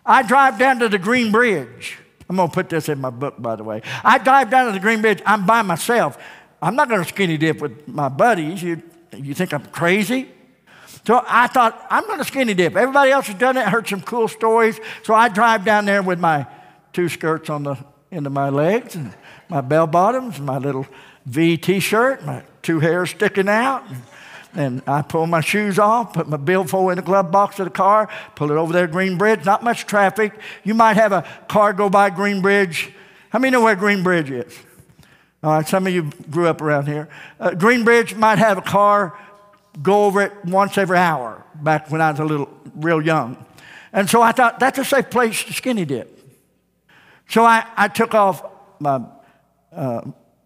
I drive down to the Green Bridge I'm going to put this in my book, by the way. I drive down to the Green Bridge. I'm by myself. I'm not going to skinny dip with my buddies. You, you think I'm crazy? So I thought, I'm going to skinny dip. Everybody else has done it, heard some cool stories. So I drive down there with my two skirts on the end of my legs, and my bell bottoms, my little V t shirt, my two hairs sticking out. And, and I pull my shoes off, put my billfold in the glove box of the car, pull it over there, Green Bridge. Not much traffic. You might have a car go by Green Bridge. How many know where Green Bridge is? All right, some of you grew up around here. Uh, Green Bridge might have a car go over it once every hour back when I was a little, real young. And so I thought, that's a safe place to skinny dip. So I, I took off my, uh,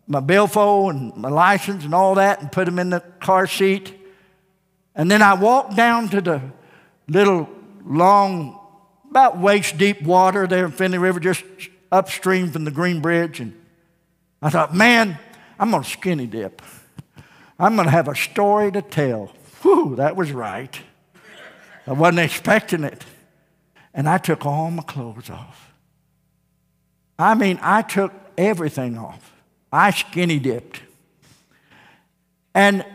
my billfold and my license and all that and put them in the car seat. And then I walked down to the little long, about waist deep water there in Finley River, just upstream from the Green Bridge. And I thought, man, I'm going to skinny dip. I'm going to have a story to tell. Whew, that was right. I wasn't expecting it. And I took all my clothes off. I mean, I took everything off. I skinny dipped. And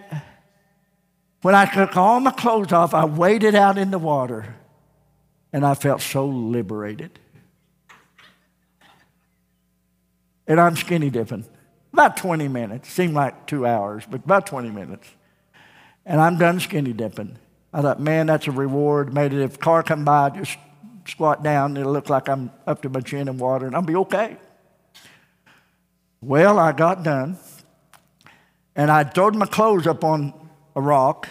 when I took all my clothes off, I waded out in the water and I felt so liberated. And I'm skinny dipping. About 20 minutes. Seemed like two hours, but about 20 minutes. And I'm done skinny dipping. I thought, man, that's a reward. Maybe if a car come by, just squat down. It'll look like I'm up to my chin in water, and I'll be okay. Well, I got done, and I throwed my clothes up on a rock.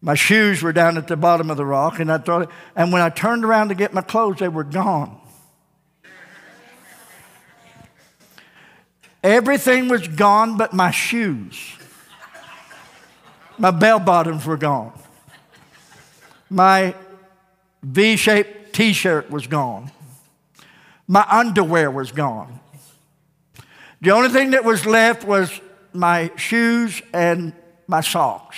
My shoes were down at the bottom of the rock, and I thought, and when I turned around to get my clothes, they were gone. Everything was gone but my shoes. My bell bottoms were gone. My V shaped t shirt was gone. My underwear was gone. The only thing that was left was my shoes and my socks.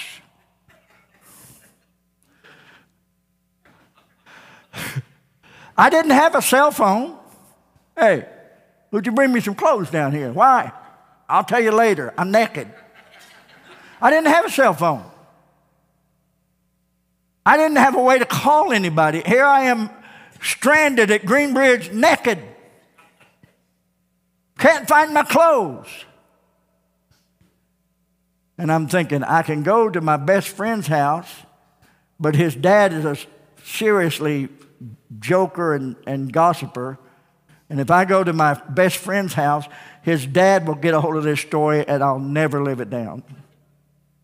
I didn't have a cell phone. Hey, would you bring me some clothes down here? Why? I'll tell you later. I'm naked. I didn't have a cell phone. I didn't have a way to call anybody. Here I am stranded at Greenbridge naked. Can't find my clothes. And I'm thinking, I can go to my best friend's house, but his dad is a seriously joker and, and gossiper. And if I go to my best friend's house, his dad will get a hold of this story and I'll never live it down.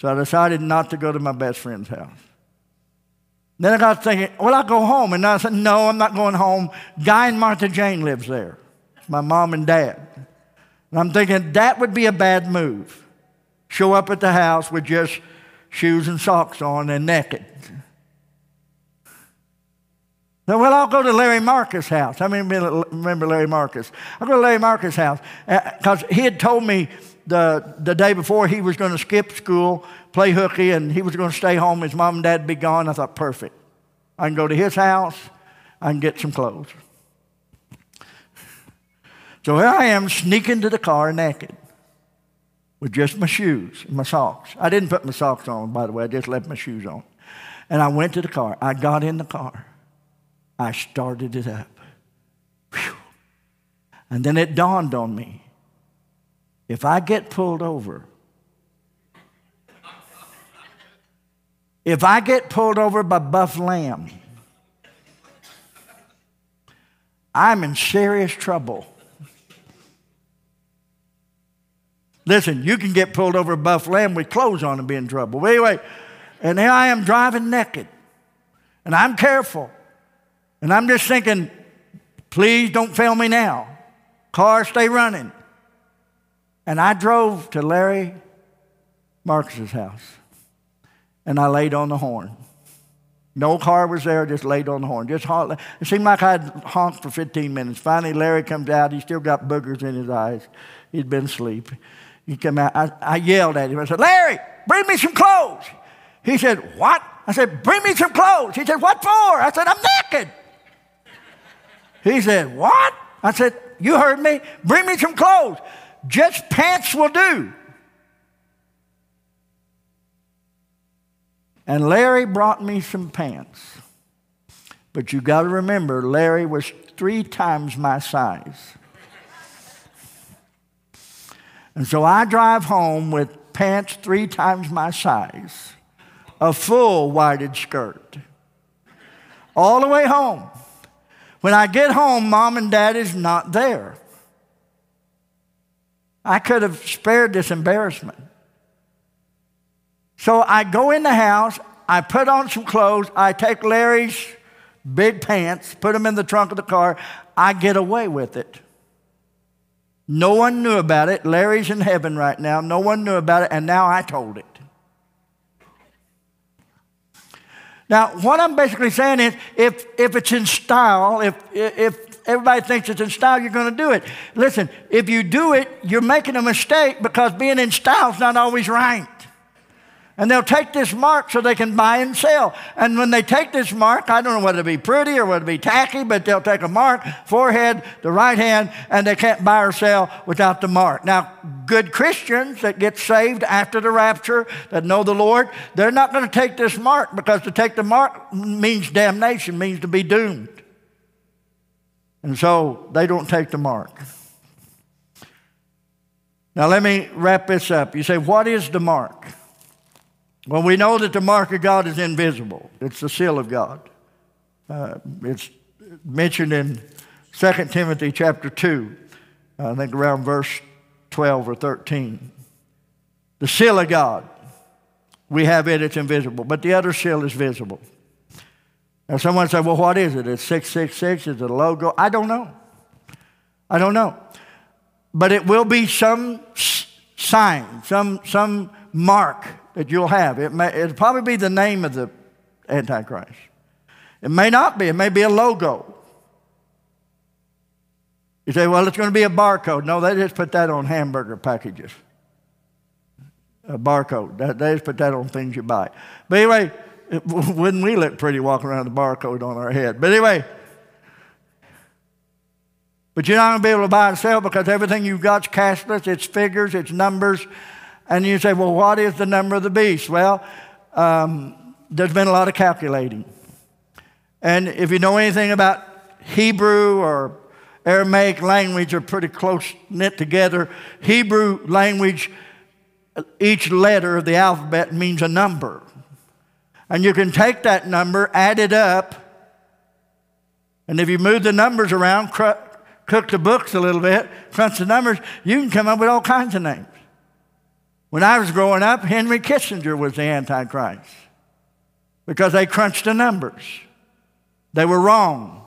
So I decided not to go to my best friend's house. Then I got thinking, well, I'll go home. And I said, no, I'm not going home. Guy and Martha Jane lives there, my mom and dad. And I'm thinking that would be a bad move. Show up at the house with just shoes and socks on and naked. Now, well, I'll go to Larry Marcus' house. I mean, remember Larry Marcus? I'll go to Larry Marcus' house because uh, he had told me the, the day before he was going to skip school, play hooky, and he was going to stay home. His mom and dad would be gone. I thought, perfect. I can go to his house. I can get some clothes. So here I am sneaking to the car naked with just my shoes and my socks. I didn't put my socks on, by the way. I just left my shoes on. And I went to the car. I got in the car. I started it up. Whew. And then it dawned on me if I get pulled over, if I get pulled over by Buff Lamb, I'm in serious trouble. Listen, you can get pulled over a Buff Lamb with clothes on and be in trouble. But anyway, and here I am driving naked, and I'm careful. And I'm just thinking, please don't fail me now. Car, stay running. And I drove to Larry Marcus's house. And I laid on the horn. No car was there, just laid on the horn. Just honk. It seemed like I'd honked for 15 minutes. Finally, Larry comes out. He still got boogers in his eyes. He'd been asleep. He came out. I, I yelled at him. I said, Larry, bring me some clothes. He said, What? I said, Bring me some clothes. He said, What for? I said, I'm naked. He said, What? I said, You heard me. Bring me some clothes. Just pants will do. And Larry brought me some pants. But you got to remember, Larry was three times my size. And so I drive home with pants three times my size, a full whited skirt, all the way home. When I get home, mom and dad is not there. I could have spared this embarrassment. So I go in the house, I put on some clothes, I take Larry's big pants, put them in the trunk of the car, I get away with it. No one knew about it. Larry's in heaven right now. No one knew about it, and now I told it. Now, what I'm basically saying is if, if it's in style, if, if everybody thinks it's in style, you're going to do it. Listen, if you do it, you're making a mistake because being in style is not always right. And they'll take this mark so they can buy and sell. And when they take this mark, I don't know whether it be pretty or whether it be tacky, but they'll take a mark, forehead, the right hand, and they can't buy or sell without the mark. Now, good Christians that get saved after the rapture, that know the Lord, they're not going to take this mark because to take the mark means damnation, means to be doomed. And so they don't take the mark. Now, let me wrap this up. You say, what is the mark? Well, we know that the mark of God is invisible. It's the seal of God. Uh, it's mentioned in 2 Timothy chapter 2, I think around verse 12 or 13. The seal of God, we have it, it's invisible, but the other seal is visible. Now, someone said, well, what is it? It's 666, is it a logo? I don't know. I don't know. But it will be some sign, some, some mark that you'll have. It may, it'll probably be the name of the Antichrist. It may not be, it may be a logo. You say, well, it's going to be a barcode. No, they just put that on hamburger packages. A barcode. They just put that on things you buy. But anyway, it, wouldn't we look pretty walking around with a barcode on our head? But anyway, but you're not going to be able to buy and sell because everything you've got's cashless, it's figures, it's numbers, and you say, well, what is the number of the beast? Well, um, there's been a lot of calculating. And if you know anything about Hebrew or Aramaic language are pretty close knit together. Hebrew language, each letter of the alphabet means a number. And you can take that number, add it up, and if you move the numbers around, cook the books a little bit, crunch the numbers, you can come up with all kinds of names. When I was growing up, Henry Kissinger was the Antichrist because they crunched the numbers. They were wrong.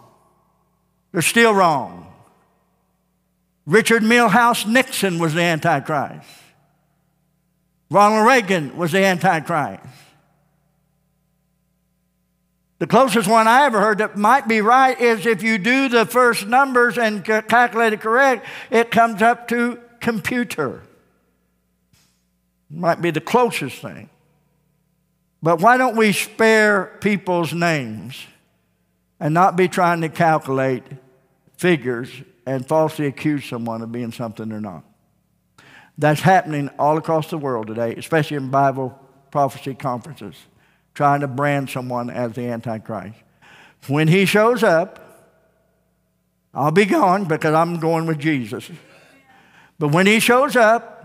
They're still wrong. Richard Milhous Nixon was the Antichrist. Ronald Reagan was the Antichrist. The closest one I ever heard that might be right is if you do the first numbers and calculate it correct, it comes up to computer. Might be the closest thing. But why don't we spare people's names and not be trying to calculate figures and falsely accuse someone of being something they're not? That's happening all across the world today, especially in Bible prophecy conferences, trying to brand someone as the Antichrist. When he shows up, I'll be gone because I'm going with Jesus. But when he shows up,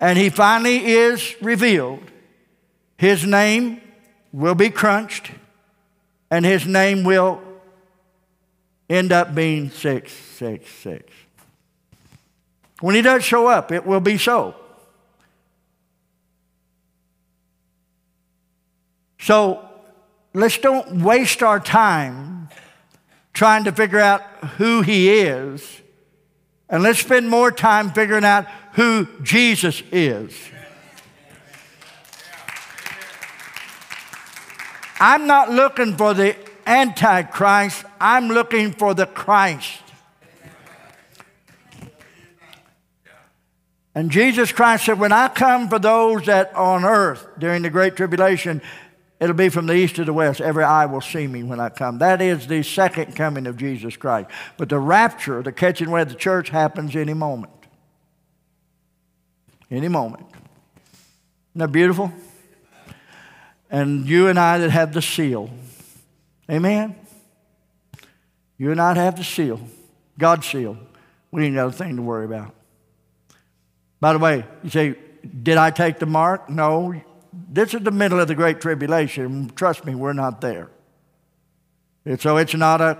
and he finally is revealed, his name will be crunched and his name will end up being 666. When he does show up, it will be so. So let's don't waste our time trying to figure out who he is, and let's spend more time figuring out who Jesus is. I'm not looking for the Antichrist, I'm looking for the Christ. And Jesus Christ said, When I come for those that on earth during the Great Tribulation, it'll be from the east to the west. Every eye will see me when I come. That is the second coming of Jesus Christ. But the rapture, the catching away of the church, happens any moment any moment. Isn't that beautiful? And you and I that have the seal. Amen? You and I have the seal, God's seal. We ain't got a thing to worry about. By the way, you say, Did I take the mark? No. This is the middle of the Great Tribulation. Trust me, we're not there. And so it's not a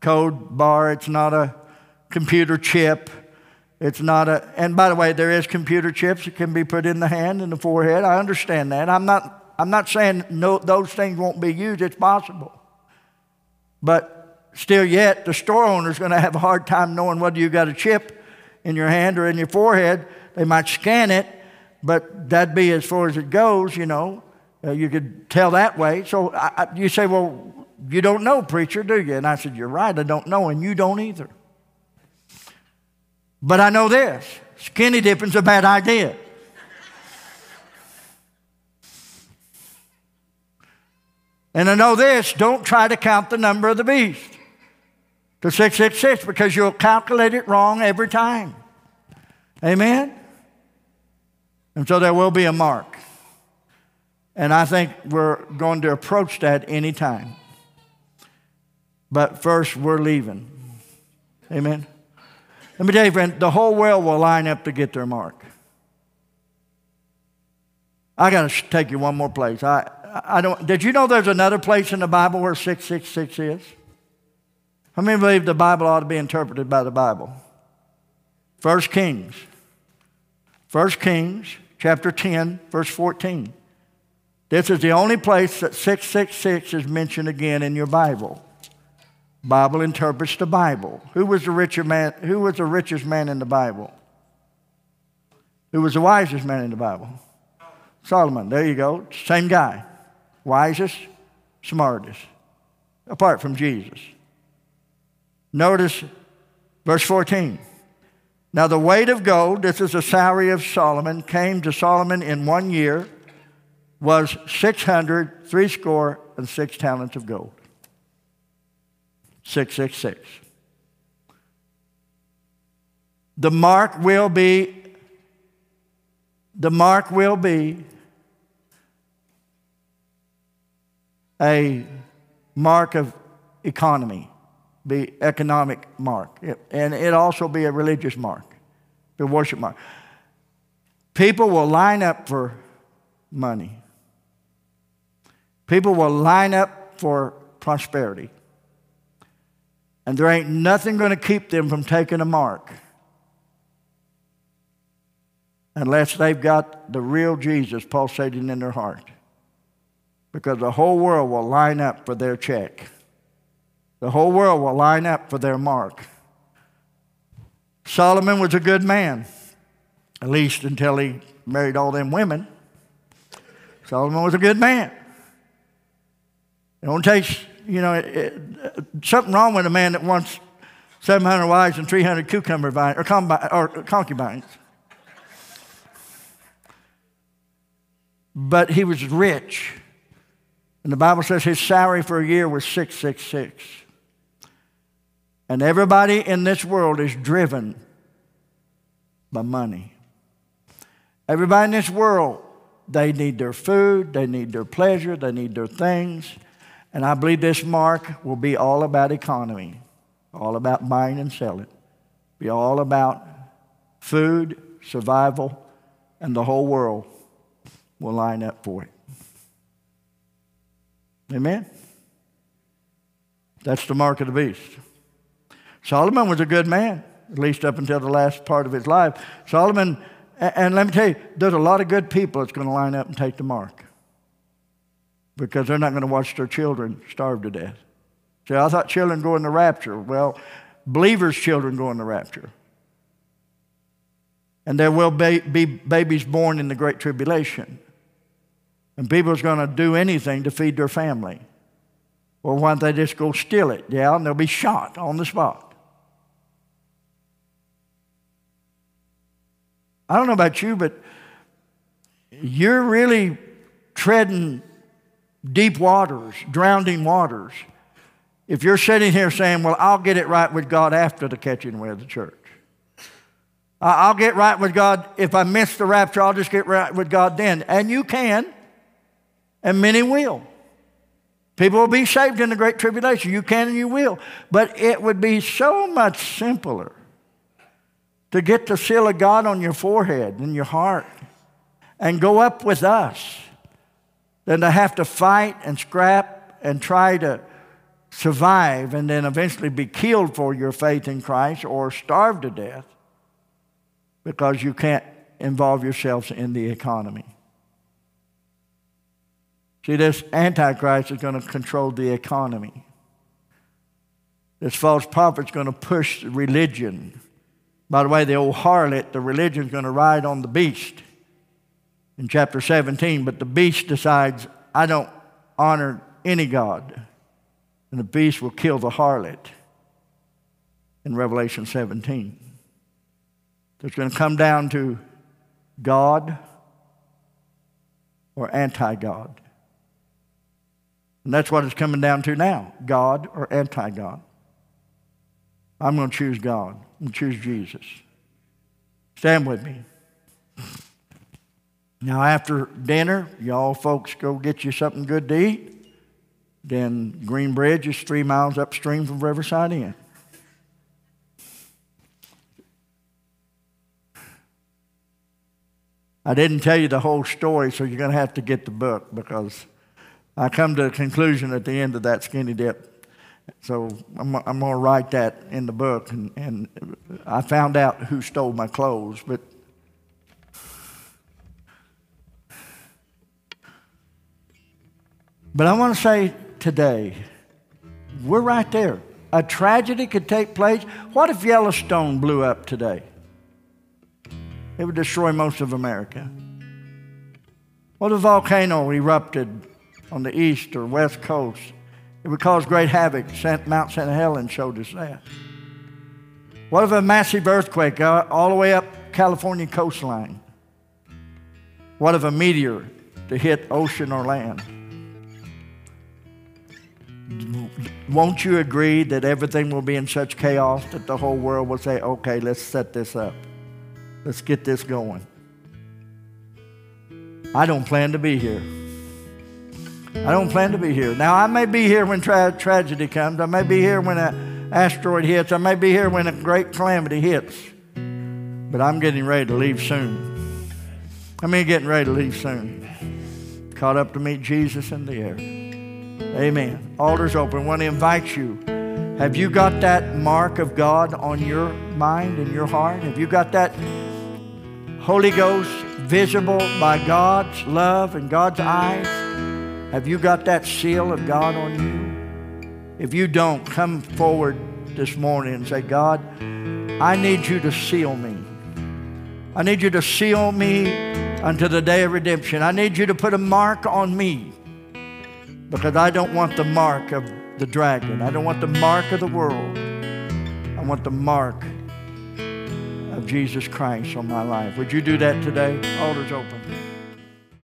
code bar, it's not a computer chip. It's not a, and by the way, there is computer chips that can be put in the hand and the forehead. I understand that. I'm not, I'm not saying no, those things won't be used. It's possible. But still yet, the store owner is going to have a hard time knowing whether you got a chip in your hand or in your forehead. They might scan it, but that'd be as far as it goes, you know. Uh, you could tell that way. So I, I, you say, well, you don't know, preacher, do you? And I said, You're right, I don't know, and you don't either. But I know this skinny dipping's a bad idea. And I know this don't try to count the number of the beast to 666 because you'll calculate it wrong every time. Amen? And so there will be a mark. And I think we're going to approach that anytime. But first, we're leaving. Amen? Let me tell you, friend, the whole world will line up to get their mark. I got to take you one more place. I, I don't, did you know there's another place in the Bible where 666 is? How many believe the Bible ought to be interpreted by the Bible? First Kings. First Kings, chapter 10, verse 14. This is the only place that 666 is mentioned again in your Bible. Bible interprets the Bible. Who was the richer man? Who was the richest man in the Bible? Who was the wisest man in the Bible? Solomon. There you go. Same guy. Wisest, smartest. Apart from Jesus. Notice verse 14. Now the weight of gold, this is the salary of Solomon, came to Solomon in one year, was 600, three score, and six talents of gold. 666. The mark will be, the mark will be a mark of economy, be economic mark, and it also be a religious mark, the worship mark. People will line up for money. People will line up for prosperity. And there ain't nothing going to keep them from taking a mark unless they've got the real Jesus pulsating in their heart. Because the whole world will line up for their check. The whole world will line up for their mark. Solomon was a good man, at least until he married all them women. Solomon was a good man. It don't take you know, it, it, something wrong with a man that wants 700 wives and 300 cucumber vines or, or concubines. But he was rich. And the Bible says his salary for a year was 666. And everybody in this world is driven by money. Everybody in this world, they need their food, they need their pleasure, they need their things. And I believe this mark will be all about economy, all about buying and selling, be all about food, survival, and the whole world will line up for it. Amen? That's the mark of the beast. Solomon was a good man, at least up until the last part of his life. Solomon, and let me tell you, there's a lot of good people that's going to line up and take the mark because they're not going to watch their children starve to death. See, I thought children go in the rapture. Well, believers' children go in the rapture. And there will be, babies born in the Great Tribulation. And people's going to do anything to feed their family. Or why don't they just go steal it? Yeah, and they'll be shot on the spot. I don't know about you, but you're really treading deep waters, drowning waters. If you're sitting here saying, Well, I'll get it right with God after the catching away of the church. I'll get right with God. If I miss the rapture, I'll just get right with God then. And you can, and many will. People will be saved in the Great Tribulation. You can and you will. But it would be so much simpler to get the seal of God on your forehead and your heart and go up with us than to have to fight and scrap and try to survive and then eventually be killed for your faith in Christ or starve to death because you can't involve yourselves in the economy. See, this Antichrist is going to control the economy. This false prophet is going to push religion. By the way, the old harlot, the religion is going to ride on the beast in chapter 17, but the beast decides, I don't honor any God. And the beast will kill the harlot in Revelation 17. So it's going to come down to God or anti God. And that's what it's coming down to now God or anti God. I'm going to choose God. To choose Jesus. Stand with me. Now, after dinner, y'all folks go get you something good to eat. Then Green Bridge is three miles upstream from Riverside Inn. I didn't tell you the whole story, so you're going to have to get the book because I come to a conclusion at the end of that skinny dip. So I'm, I'm going to write that in the book. And, and I found out who stole my clothes, but But I want to say today, we're right there. A tragedy could take place. What if Yellowstone blew up today? It would destroy most of America. What if a volcano erupted on the east or west coast. It would cause great havoc. Mount St. Helens showed us that. What if a massive earthquake all the way up California coastline? What if a meteor to hit ocean or land? Won't you agree that everything will be in such chaos that the whole world will say, okay, let's set this up. Let's get this going. I don't plan to be here. I don't plan to be here. Now, I may be here when tra- tragedy comes. I may be here when an asteroid hits. I may be here when a great calamity hits. But I'm getting ready to leave soon. I mean, getting ready to leave soon. Caught up to meet Jesus in the air. Amen. Altar's open. I want to invite you. Have you got that mark of God on your mind and your heart? Have you got that Holy Ghost visible by God's love and God's eyes? Have you got that seal of God on you? If you don't, come forward this morning and say, God, I need you to seal me. I need you to seal me unto the day of redemption. I need you to put a mark on me because I don't want the mark of the dragon. I don't want the mark of the world. I want the mark of Jesus Christ on my life. Would you do that today? Altar's open.